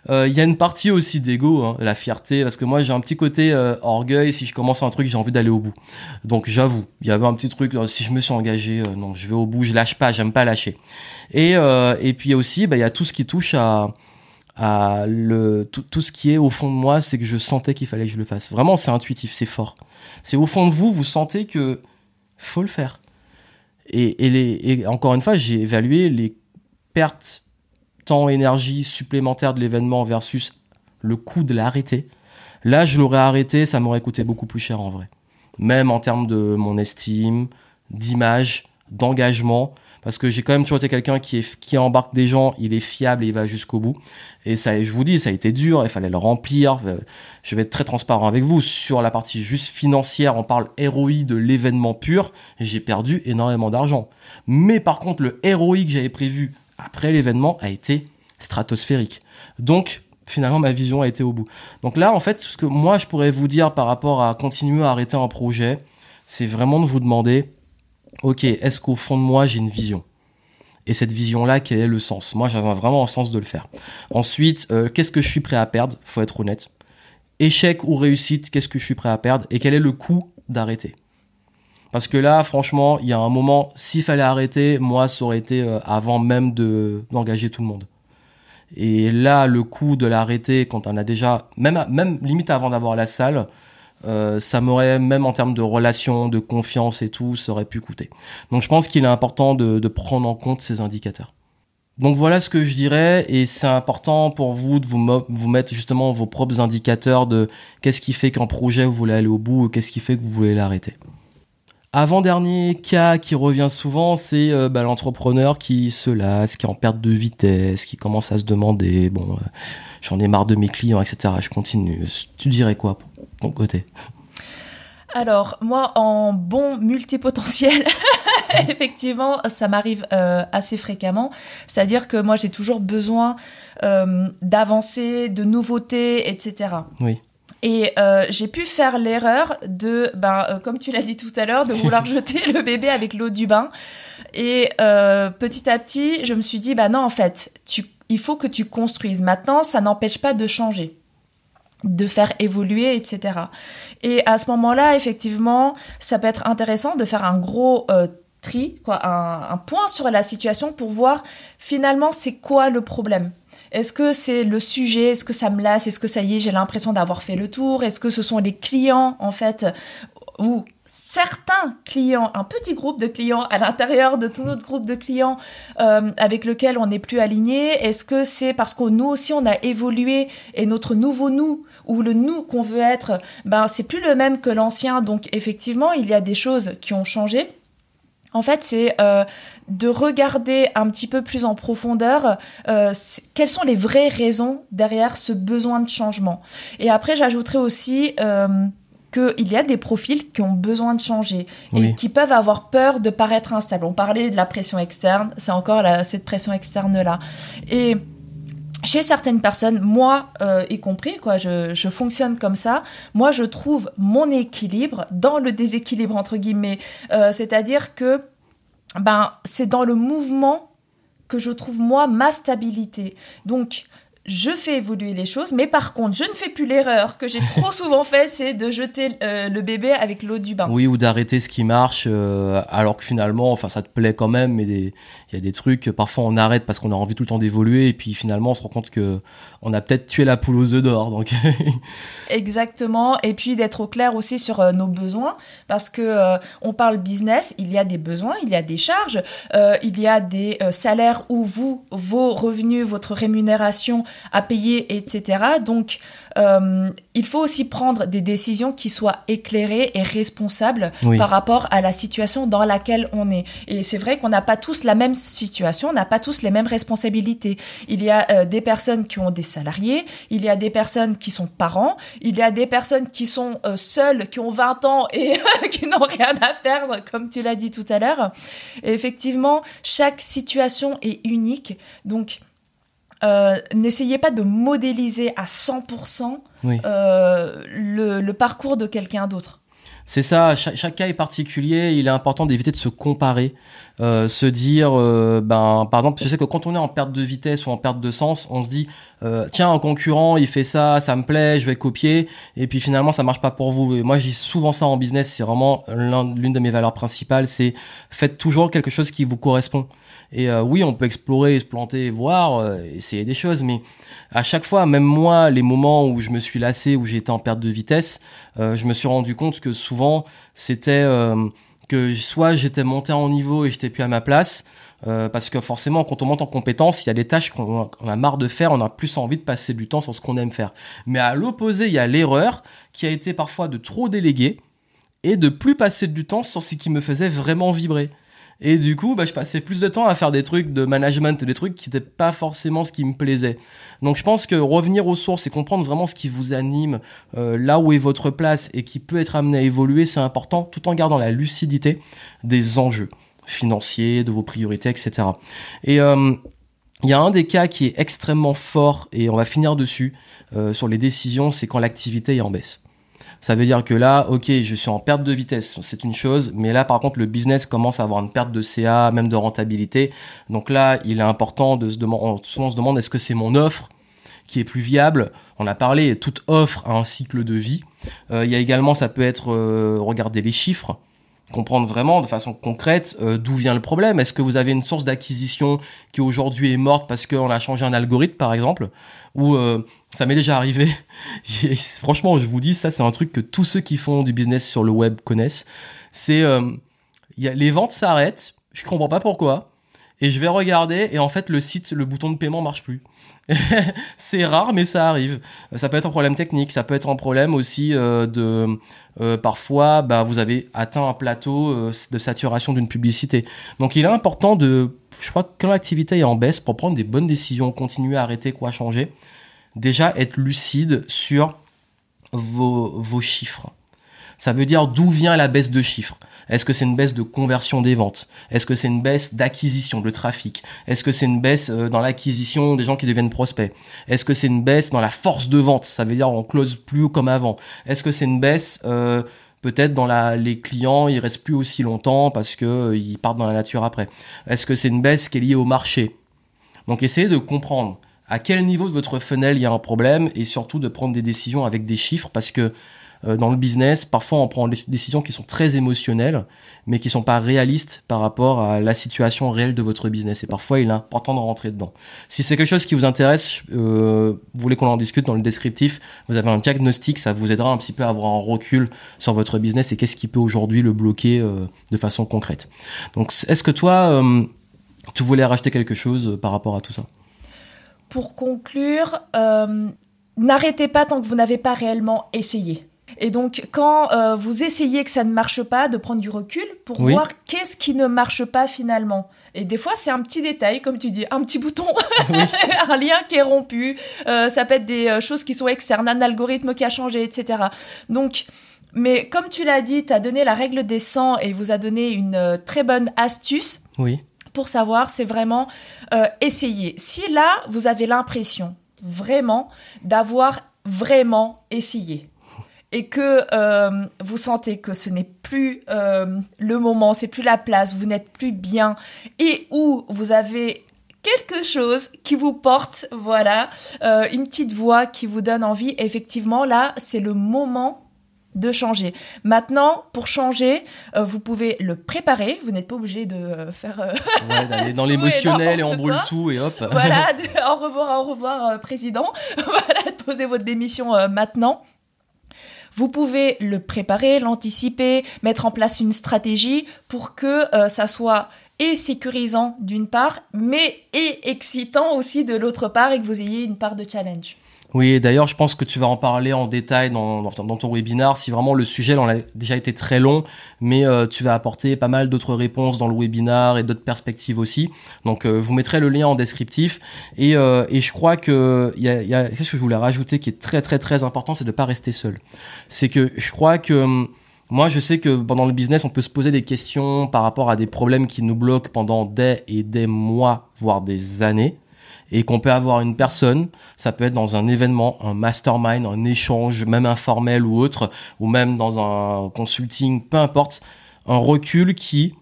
Euh, il y a une partie aussi d'ego, hein, la fierté, parce que moi, j'ai un petit côté euh, orgueil. Si je commence un truc, j'ai envie d'aller au bout. Donc, j'avoue, il y avait un petit truc. Euh, si je me suis engagé, non, je vais au bout, je lâche pas, j'aime pas lâcher. Et et puis aussi, bah, il y a tout ce qui touche à à le tout, tout, ce qui est au fond de moi, c'est que je sentais qu'il fallait que je le fasse. Vraiment, c'est intuitif, c'est fort. C'est au fond de vous, vous sentez que faut le faire. Et, encore une fois, j'ai évalué les pertes temps, énergie supplémentaires de l'événement versus le coût de l'arrêter. Là, je l'aurais arrêté, ça m'aurait coûté beaucoup plus cher en vrai. Même en termes de mon estime, d'image, d'engagement parce que j'ai quand même toujours été quelqu'un qui, embarque des gens, il est fiable et il va jusqu'au bout. Et ça, je vous dis, ça a été dur, il fallait le remplir. Euh, je vais être très transparent avec vous. Sur la partie juste financière, on parle ROI de l'événement pur, j'ai perdu énormément d'argent. Mais par contre, le ROI que j'avais prévu après l'événement a été stratosphérique. Donc, finalement, ma vision a été au bout. Donc là, en fait, ce que moi, je pourrais vous dire par rapport à continuer à arrêter un projet, c'est vraiment de vous demander ok, est-ce qu'au fond de moi, j'ai une vision? Et cette vision-là, quel est le sens? Moi, j'avais vraiment un sens de le faire. Ensuite, euh, qu'est-ce que je suis prêt à perdre? Faut être honnête. Échec ou réussite, qu'est-ce que je suis prêt à perdre? Et quel est le coût d'arrêter? Parce que là, franchement, il y a un moment, s'il fallait arrêter, moi, ça aurait été euh, avant même de d'engager tout le monde. Et là, le coût de l'arrêter, quand on a déjà, même limite avant d'avoir la salle, euh, ça m'aurait même en termes de relations, de confiance et tout, ça aurait pu coûter. Donc je pense qu'il est important de, prendre en compte ces indicateurs. Donc voilà ce que je dirais et c'est important pour vous de vous, vous mettre justement vos propres indicateurs de qu'est-ce qui fait qu'un projet vous voulez aller au bout ou qu'est-ce qui fait que vous voulez l'arrêter. Avant-dernier cas qui revient souvent, c'est euh, bah, l'entrepreneur qui se lasse, qui est en perte de vitesse, qui commence à se demander, bon, euh, j'en ai marre de mes clients, etc. Je continue. Tu dirais quoi pour ton côté? Alors, moi, en bon multipotentiel, effectivement, ça m'arrive euh, assez fréquemment. C'est-à-dire que moi, j'ai toujours besoin euh, d'avancer, de nouveautés, etc. Oui. Et euh, j'ai pu faire l'erreur de, ben, euh, comme tu l'as dit tout à l'heure, de vouloir jeter le bébé avec l'eau du bain. Et euh, petit à petit, je me suis dit, bah non, en fait, tu, il faut que tu construises. Maintenant, ça n'empêche pas de changer de faire évoluer, etc. Et à ce moment-là, effectivement, ça peut être intéressant de faire un gros tri, quoi, un, un point sur la situation pour voir finalement c'est quoi le problème. Est-ce que c'est le sujet? Est-ce que ça me lasse? Est-ce que ça y est, j'ai l'impression d'avoir fait le tour? Est-ce que ce sont les clients, en fait, ou certains clients, un petit groupe de clients à l'intérieur de tout notre groupe de clients euh, avec lequel on n'est plus aligné? Est-ce que c'est parce que nous aussi on a évolué et notre nouveau nous ou le nous qu'on veut être, ben c'est plus le même que l'ancien. Donc effectivement, il y a des choses qui ont changé. En fait, c'est euh, de regarder un petit peu plus en profondeur euh, quelles sont les vraies raisons derrière ce besoin de changement. Et après, j'ajouterais aussi euh, qu'il y a des profils qui ont besoin de changer et Oui. qui peuvent avoir peur de paraître instables. On parlait de la pression externe, c'est encore la- cette pression externe-là. Et chez certaines personnes, moi euh, y compris, quoi, je, je fonctionne comme ça. Moi, je trouve mon équilibre dans le déséquilibre entre guillemets. Euh, C'est-à-dire que ben c'est dans le mouvement que je trouve moi ma stabilité. Donc je fais évoluer les choses, mais par contre, je ne fais plus l'erreur que j'ai trop souvent faite, c'est de jeter euh, le bébé avec l'eau du bain. Oui, ou d'arrêter ce qui marche, euh, alors que finalement, enfin, ça te plaît quand même, mais il y a des trucs, parfois on arrête parce qu'on a envie tout le temps d'évoluer, et puis finalement on se rend compte que on a peut-être tué la poule aux œufs d'or. Donc, Exactement, et puis d'être au clair aussi sur euh, nos besoins, parce que euh, on parle business, il y a des besoins, il y a des charges, euh, il y a des salaires où vous, vos revenus, votre rémunération à payer, etc. Donc, euh, il faut aussi prendre des décisions qui soient éclairées et responsables oui. par rapport à la situation dans laquelle on est. Et c'est vrai qu'on n'a pas tous la même situation, on n'a pas tous les mêmes responsabilités. Il y a euh, des personnes qui ont des salariés, il y a des personnes qui sont parents, il y a des personnes qui sont euh, seules, qui ont 20 ans et qui n'ont rien à perdre, comme tu l'as dit tout à l'heure. Effectivement, chaque situation est unique. Donc, euh, n'essayez pas de modéliser à 100% Oui. euh, le, le parcours de quelqu'un d'autre. C'est ça, chaque, chaque cas est particulier, il est important d'éviter de se comparer, euh, se dire, ben, par exemple, je sais que quand on est en perte de vitesse ou en perte de sens, on se dit, tiens, un concurrent, il fait ça, ça me plaît, je vais copier, et puis finalement, ça marche pas pour vous. Et moi, dis souvent ça en business, c'est vraiment l'un- l'une de mes valeurs principales, c'est faites toujours quelque chose qui vous correspond. Et euh, oui, on peut explorer, se planter, voir, euh, essayer des choses, mais à chaque fois, même moi, les moments où je me suis lassé, où j'étais en perte de vitesse, euh, je me suis rendu compte que souvent, c'était euh, que soit j'étais monté en niveau et j'étais plus à ma place, parce que forcément, quand on monte en compétence, il y a des tâches qu'on a- on a marre de faire, on a plus envie de passer du temps sur ce qu'on aime faire. Mais à l'opposé, il y a l'erreur qui a été parfois de trop déléguer et de plus passer du temps sur ce qui me faisait vraiment vibrer. Et du coup, bah, je passais plus de temps à faire des trucs de management, des trucs qui n'étaient pas forcément ce qui me plaisait. Donc je pense que revenir aux sources et comprendre vraiment ce qui vous anime, euh, là où est votre place et qui peut être amené à évoluer, c'est important, tout en gardant la lucidité des enjeux financiers, de vos priorités, etc. Et euh, il y a un des cas qui est extrêmement fort, et on va finir dessus, euh, sur les décisions, c'est quand l'activité est en baisse. Ça veut dire que là, ok, je suis en perte de vitesse, c'est une chose, mais là, par contre, le business commence à avoir une perte de CA, même de rentabilité. Donc là, il est important de se demander, souvent on se demande, est-ce que c'est mon offre qui est plus viable? On a parlé, toute offre a un cycle de vie. Euh, il y a également, ça peut être euh, regarder les chiffres, comprendre vraiment de façon concrète euh, d'où vient le problème. Est-ce que vous avez une source d'acquisition qui aujourd'hui est morte parce qu'on a changé un algorithme, par exemple Ou euh, ça m'est déjà arrivé. Franchement, je vous dis, ça, c'est un truc que tous ceux qui font du business sur le web connaissent. C'est euh, les ventes s'arrêtent, je comprends pas pourquoi. Et je vais regarder et en fait le site, le bouton de paiement marche plus. c'est rare mais ça arrive. Ça peut être un problème technique, ça peut être un problème aussi euh, de euh, parfois bah, vous avez atteint un plateau euh, de saturation d'une publicité. Donc il est important de je crois que quand l'activité est en baisse pour prendre des bonnes décisions, continuer à arrêter quoi changer, déjà être lucide sur vos, vos chiffres. Ça veut dire d'où vient la baisse de chiffres. Est-ce que c'est une baisse de conversion des ventes? Est-ce que c'est une baisse d'acquisition, de trafic? Est-ce que c'est une baisse euh, dans l'acquisition des gens qui deviennent prospects? Est-ce que c'est une baisse dans la force de vente? Ça veut dire on close plus comme avant. Est-ce que c'est une baisse euh, peut-être dans les clients, ils restent plus aussi longtemps parce que euh, ils partent dans la nature après? Est-ce que c'est une baisse qui est liée au marché? Donc essayez de comprendre à quel niveau de votre funnel il y a un problème et surtout de prendre des décisions avec des chiffres parce que dans le business, parfois on prend des décisions qui sont très émotionnelles, mais qui sont pas réalistes par rapport à la situation réelle de votre business. Et parfois, il est important de rentrer dedans. Si c'est quelque chose qui vous intéresse, euh, vous voulez qu'on en discute dans le descriptif, vous avez un diagnostic, ça vous aidera un petit peu à avoir un recul sur votre business et qu'est-ce qui peut aujourd'hui le bloquer euh, de façon concrète. Donc, est-ce que toi, euh, tu voulais rajouter quelque chose par rapport à tout ça? Pour conclure, n'arrêtez pas tant que vous n'avez pas réellement essayé. Et donc, quand euh, vous essayez que ça ne marche pas, de prendre du recul pour voir qu'est-ce qui ne marche pas finalement. Et des fois, c'est un petit détail, comme tu dis, un petit bouton, un lien qui est rompu. Euh, ça peut être des euh, choses qui sont externes, un algorithme qui a changé, etc. Donc, mais comme tu l'as dit, tu as donné la règle des 100 et il vous a donné une très bonne astuce. Oui. Pour savoir, c'est vraiment essayer. Si là, vous avez l'impression vraiment d'avoir vraiment essayé, et que euh, vous sentez que ce n'est plus euh, le moment, c'est plus la place, vous n'êtes plus bien, et où vous avez quelque chose qui vous porte, voilà, euh, une petite voix qui vous donne envie, effectivement, là, c'est le moment de changer. Maintenant, pour changer, vous pouvez le préparer. Vous n'êtes pas obligé de faire. ouais, d'aller dans l'émotionnel et on brûle tout et hop. voilà, au revoir, au revoir, président. voilà, posez votre démission maintenant. Vous pouvez le préparer, l'anticiper, mettre en place une stratégie pour que euh, ça soit et sécurisant d'une part, mais et excitant aussi de l'autre part et que vous ayez une part de challenge. Oui, d'ailleurs, je pense que tu vas en parler en détail dans, ton webinaire. Si vraiment le sujet a déjà été très long, mais euh, tu vas apporter pas mal d'autres réponses dans le webinaire et d'autres perspectives aussi. Donc, euh, vous mettrez le lien en descriptif. Et, euh, et je crois que il y a, y a chose que je voulais rajouter qui est très très très important, c'est de pas rester seul. C'est que je crois que hum, moi, je sais que pendant le business, on peut se poser des questions par rapport à des problèmes qui nous bloquent pendant des et des mois, voire des années et qu'on peut avoir une personne, ça peut être dans un événement, un mastermind, un échange, même informel ou autre, ou même dans un consulting, peu importe, un recul qui,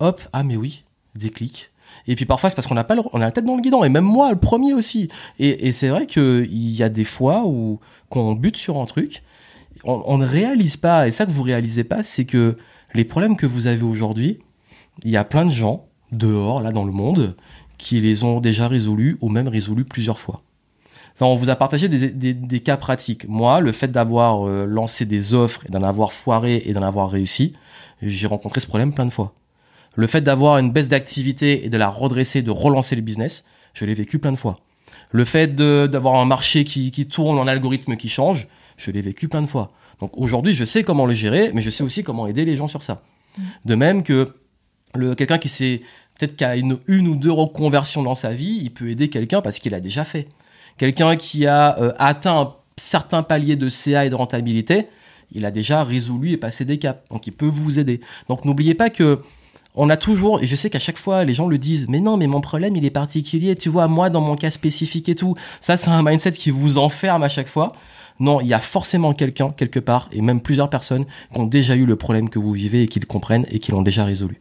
hop, ah mais oui, déclic. Et puis parfois c'est parce qu'on n'a pas on a la tête dans le guidon et même moi le premier aussi. Et, c'est vrai qu'il y a des fois où qu'on bute sur un truc, on, on ne réalise pas. Et ça que vous réalisez pas, c'est que les problèmes que vous avez aujourd'hui, il y a plein de gens dehors là dans le monde qui les ont déjà résolus ou même résolus plusieurs fois. on vous a partagé des, cas pratiques. Moi, le fait d'avoir euh, lancé des offres et d'en avoir foiré et d'en avoir réussi, j'ai rencontré ce problème plein de fois. Le fait d'avoir une baisse d'activité et de la redresser, de relancer le business, je l'ai vécu plein de fois. Le fait d'avoir un marché qui, qui tourne, un algorithme qui change, je l'ai vécu plein de fois. Donc aujourd'hui, je sais comment le gérer, mais je sais aussi comment aider les gens sur ça. Mmh. De même que le quelqu'un qui s'est peut-être a une, une ou deux reconversions dans sa vie, il peut aider quelqu'un parce qu'il a déjà fait. Quelqu'un qui a euh, atteint un certain palier de CA et de rentabilité, il a déjà résolu et passé des caps. Donc il peut vous aider. Donc n'oubliez pas que on a toujours, et je sais qu'à chaque fois les gens le disent, mais non, mais mon problème il est particulier, tu vois, moi dans mon cas spécifique et tout. Ça c'est un mindset qui vous enferme à chaque fois. Non, il y a forcément quelqu'un quelque part, et même plusieurs personnes, qui ont déjà eu le problème que vous vivez et qui le comprennent et qui l'ont déjà résolu.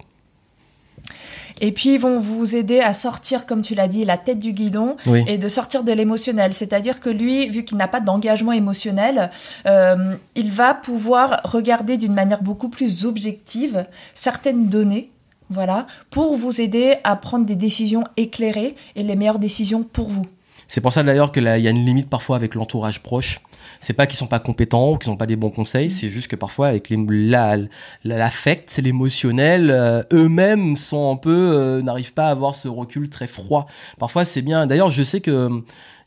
Et puis, ils vont vous aider à sortir, comme tu l'as dit, la tête du guidon et de sortir de l'émotionnel. C'est-à-dire que lui, vu qu'il n'a pas d'engagement émotionnel, euh, il va pouvoir regarder d'une manière beaucoup plus objective certaines données voilà, pour vous aider à prendre des décisions éclairées et les meilleures décisions pour vous. C'est pour ça d'ailleurs qu'il y a une limite parfois avec l'entourage proche. C'est pas qu'ils sont pas compétents ou qu'ils n'ont pas des bons conseils, mm. c'est juste que parfois avec l'affect, la, l'émotionnel, euh, eux-mêmes sont un peu euh, n'arrivent pas à avoir ce recul très froid. Parfois c'est bien. D'ailleurs, je sais que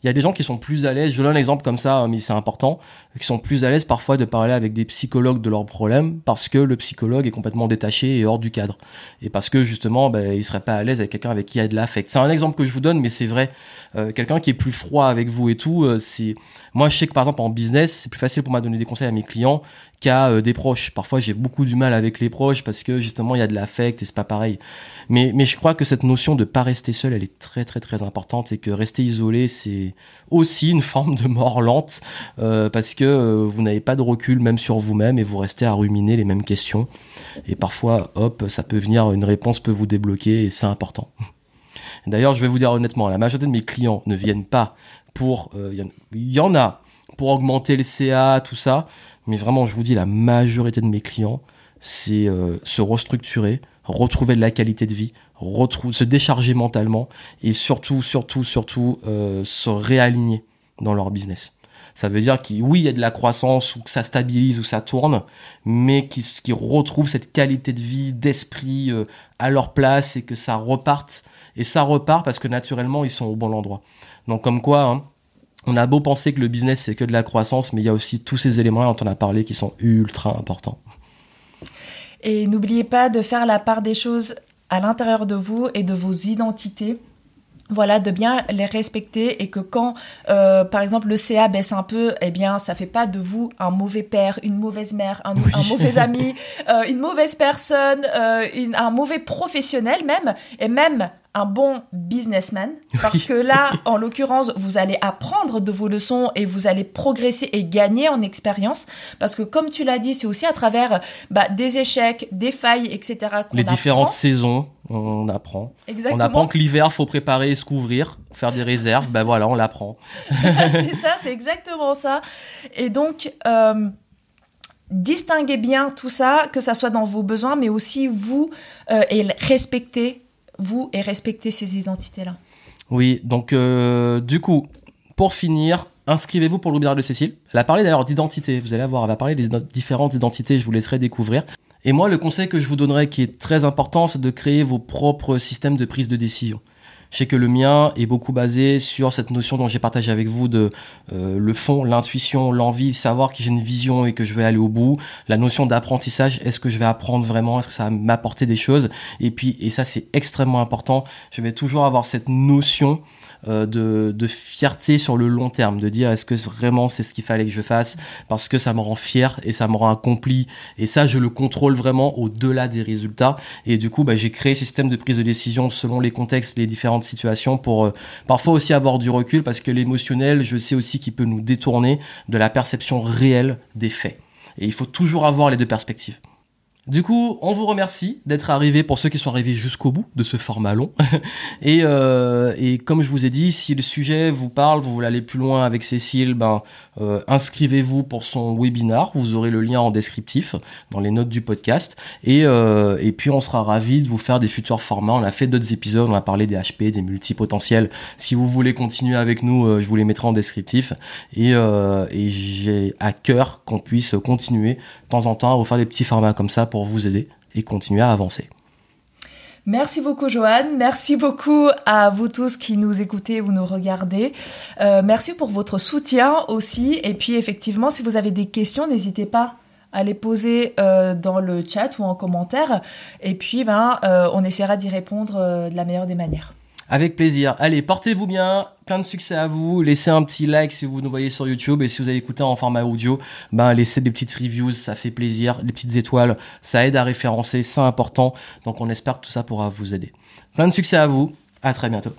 Il y a des gens qui sont plus à l'aise, je donne un exemple comme ça, hein, mais c'est important, qui sont plus à l'aise parfois de parler avec des psychologues de leurs problèmes parce que le psychologue est complètement détaché et hors du cadre. Et parce que justement, ben, il serait pas à l'aise avec quelqu'un avec qui il y a de l'affect. C'est un exemple que je vous donne, mais c'est vrai. Euh, quelqu'un qui est plus froid avec vous et tout, euh, c'est... Moi, je sais que par exemple en business, c'est plus facile pour moi de donner des conseils à mes clients qu'à euh, des proches. Parfois, j'ai beaucoup du mal avec les proches parce que justement, il y a de l'affect et c'est pas pareil. Mais, je crois que cette notion de pas rester seul, elle est très très très importante et que rester isolé, c'est aussi une forme de mort lente parce que vous n'avez pas de recul même sur vous-même et vous restez à ruminer les mêmes questions. Et parfois, hop, ça peut venir, une réponse peut vous débloquer et c'est important. D'ailleurs, je vais vous dire honnêtement, la majorité de mes clients ne viennent pas pour... Il euh, y, en a pour augmenter le CA, tout ça. Mais vraiment, je vous dis, la majorité de mes clients, c'est euh, se restructurer, retrouver de la qualité de vie, se décharger mentalement et surtout, surtout, surtout euh, se réaligner dans leur business. Ça veut dire qu'il, oui, il y a de la croissance ou que ça stabilise ou ça tourne, mais qu'ils retrouvent cette qualité de vie, d'esprit à leur place et que ça reparte et ça repart parce que naturellement, ils sont au bon endroit. Donc comme quoi, hein, on a beau penser que le business, c'est que de la croissance, mais il y a aussi tous ces éléments dont on a parlé qui sont ultra importants. Et n'oubliez pas de faire la part des choses à l'intérieur de vous et de vos identités. Voilà, de bien les respecter et que quand, euh, par exemple, le CA baisse un peu, eh bien, ça fait pas de vous un mauvais père, une mauvaise mère, un, mauvais ami, euh, une mauvaise personne, euh, un mauvais professionnel même, et même un bon businessman parce que là, en l'occurrence, vous allez apprendre de vos leçons et vous allez progresser et gagner en expérience parce que comme tu l'as dit, c'est aussi à travers bah, des échecs, des failles, etc. Les différentes saisons, on apprend. Exactement. On apprend que l'hiver, faut préparer et se couvrir, faire des réserves. ben voilà, on l'apprend. c'est ça, c'est exactement ça. Et donc. Euh, distinguez bien tout ça, que ça soit dans vos besoins, mais aussi vous, euh, et respectez vous et respecter ces identités-là. Oui, donc euh, du coup, pour finir, inscrivez-vous pour webinaire de Cécile. Elle a parlé d'ailleurs d'identité, vous allez voir, elle va parler des différentes identités, je vous laisserai découvrir. Et moi, le conseil que je vous donnerai qui est très important, c'est de créer vos propres systèmes de prise de décision. Je sais que le mien est beaucoup basé sur cette notion dont j'ai partagé avec vous de euh, le fond, l'intuition, l'envie, savoir que j'ai une vision et que je vais aller au bout. La notion d'apprentissage, est-ce que je vais apprendre vraiment, est-ce que ça va m'apporter des choses? Et puis, et ça c'est extrêmement important, je vais toujours avoir cette notion euh, de, fierté sur le long terme, de dire est-ce que vraiment c'est ce qu'il fallait que je fasse? Parce que ça me rend fier et ça me rend accompli. Et ça je le contrôle vraiment au-delà des résultats. Et du coup bah, j'ai créé ce système de prise de décision selon les contextes, les différentes situations pour euh, parfois aussi avoir du recul parce que l'émotionnel je sais aussi qu'il peut nous détourner de la perception réelle des faits. Et il faut toujours avoir les deux perspectives. Du coup, on vous remercie d'être arrivé pour ceux qui sont arrivés jusqu'au bout de ce format long. et, euh, et, comme je vous ai dit, si le sujet vous parle, vous voulez aller plus loin avec Cécile, ben, euh, inscrivez-vous pour son webinar. Vous aurez le lien en descriptif dans les notes du podcast. Et, euh, et puis, on sera ravis de vous faire des futurs formats. On a fait d'autres épisodes, on a parlé des HP, des multipotentiels. Si vous voulez continuer avec nous, euh, je vous les mettrai en descriptif. Et, euh, et j'ai à cœur qu'on puisse continuer de temps en temps à vous faire des petits formats comme ça pour vous aider et continuer à avancer. Merci beaucoup Joanne, merci beaucoup à vous tous qui nous écoutez ou nous regardez. Euh, merci pour votre soutien aussi. Et puis effectivement, si vous avez des questions, n'hésitez pas à les poser euh, dans le chat ou en commentaire. Et puis, ben, euh, on essaiera d'y répondre de la meilleure des manières. Avec plaisir. Allez, portez-vous bien, plein de succès à vous. Laissez un petit like si vous nous voyez sur YouTube et si vous avez écouté en format audio, ben laissez des petites reviews, ça fait plaisir. Les petites étoiles, ça aide à référencer, c'est important. Donc on espère que tout ça pourra vous aider. Plein de succès à vous. À très bientôt.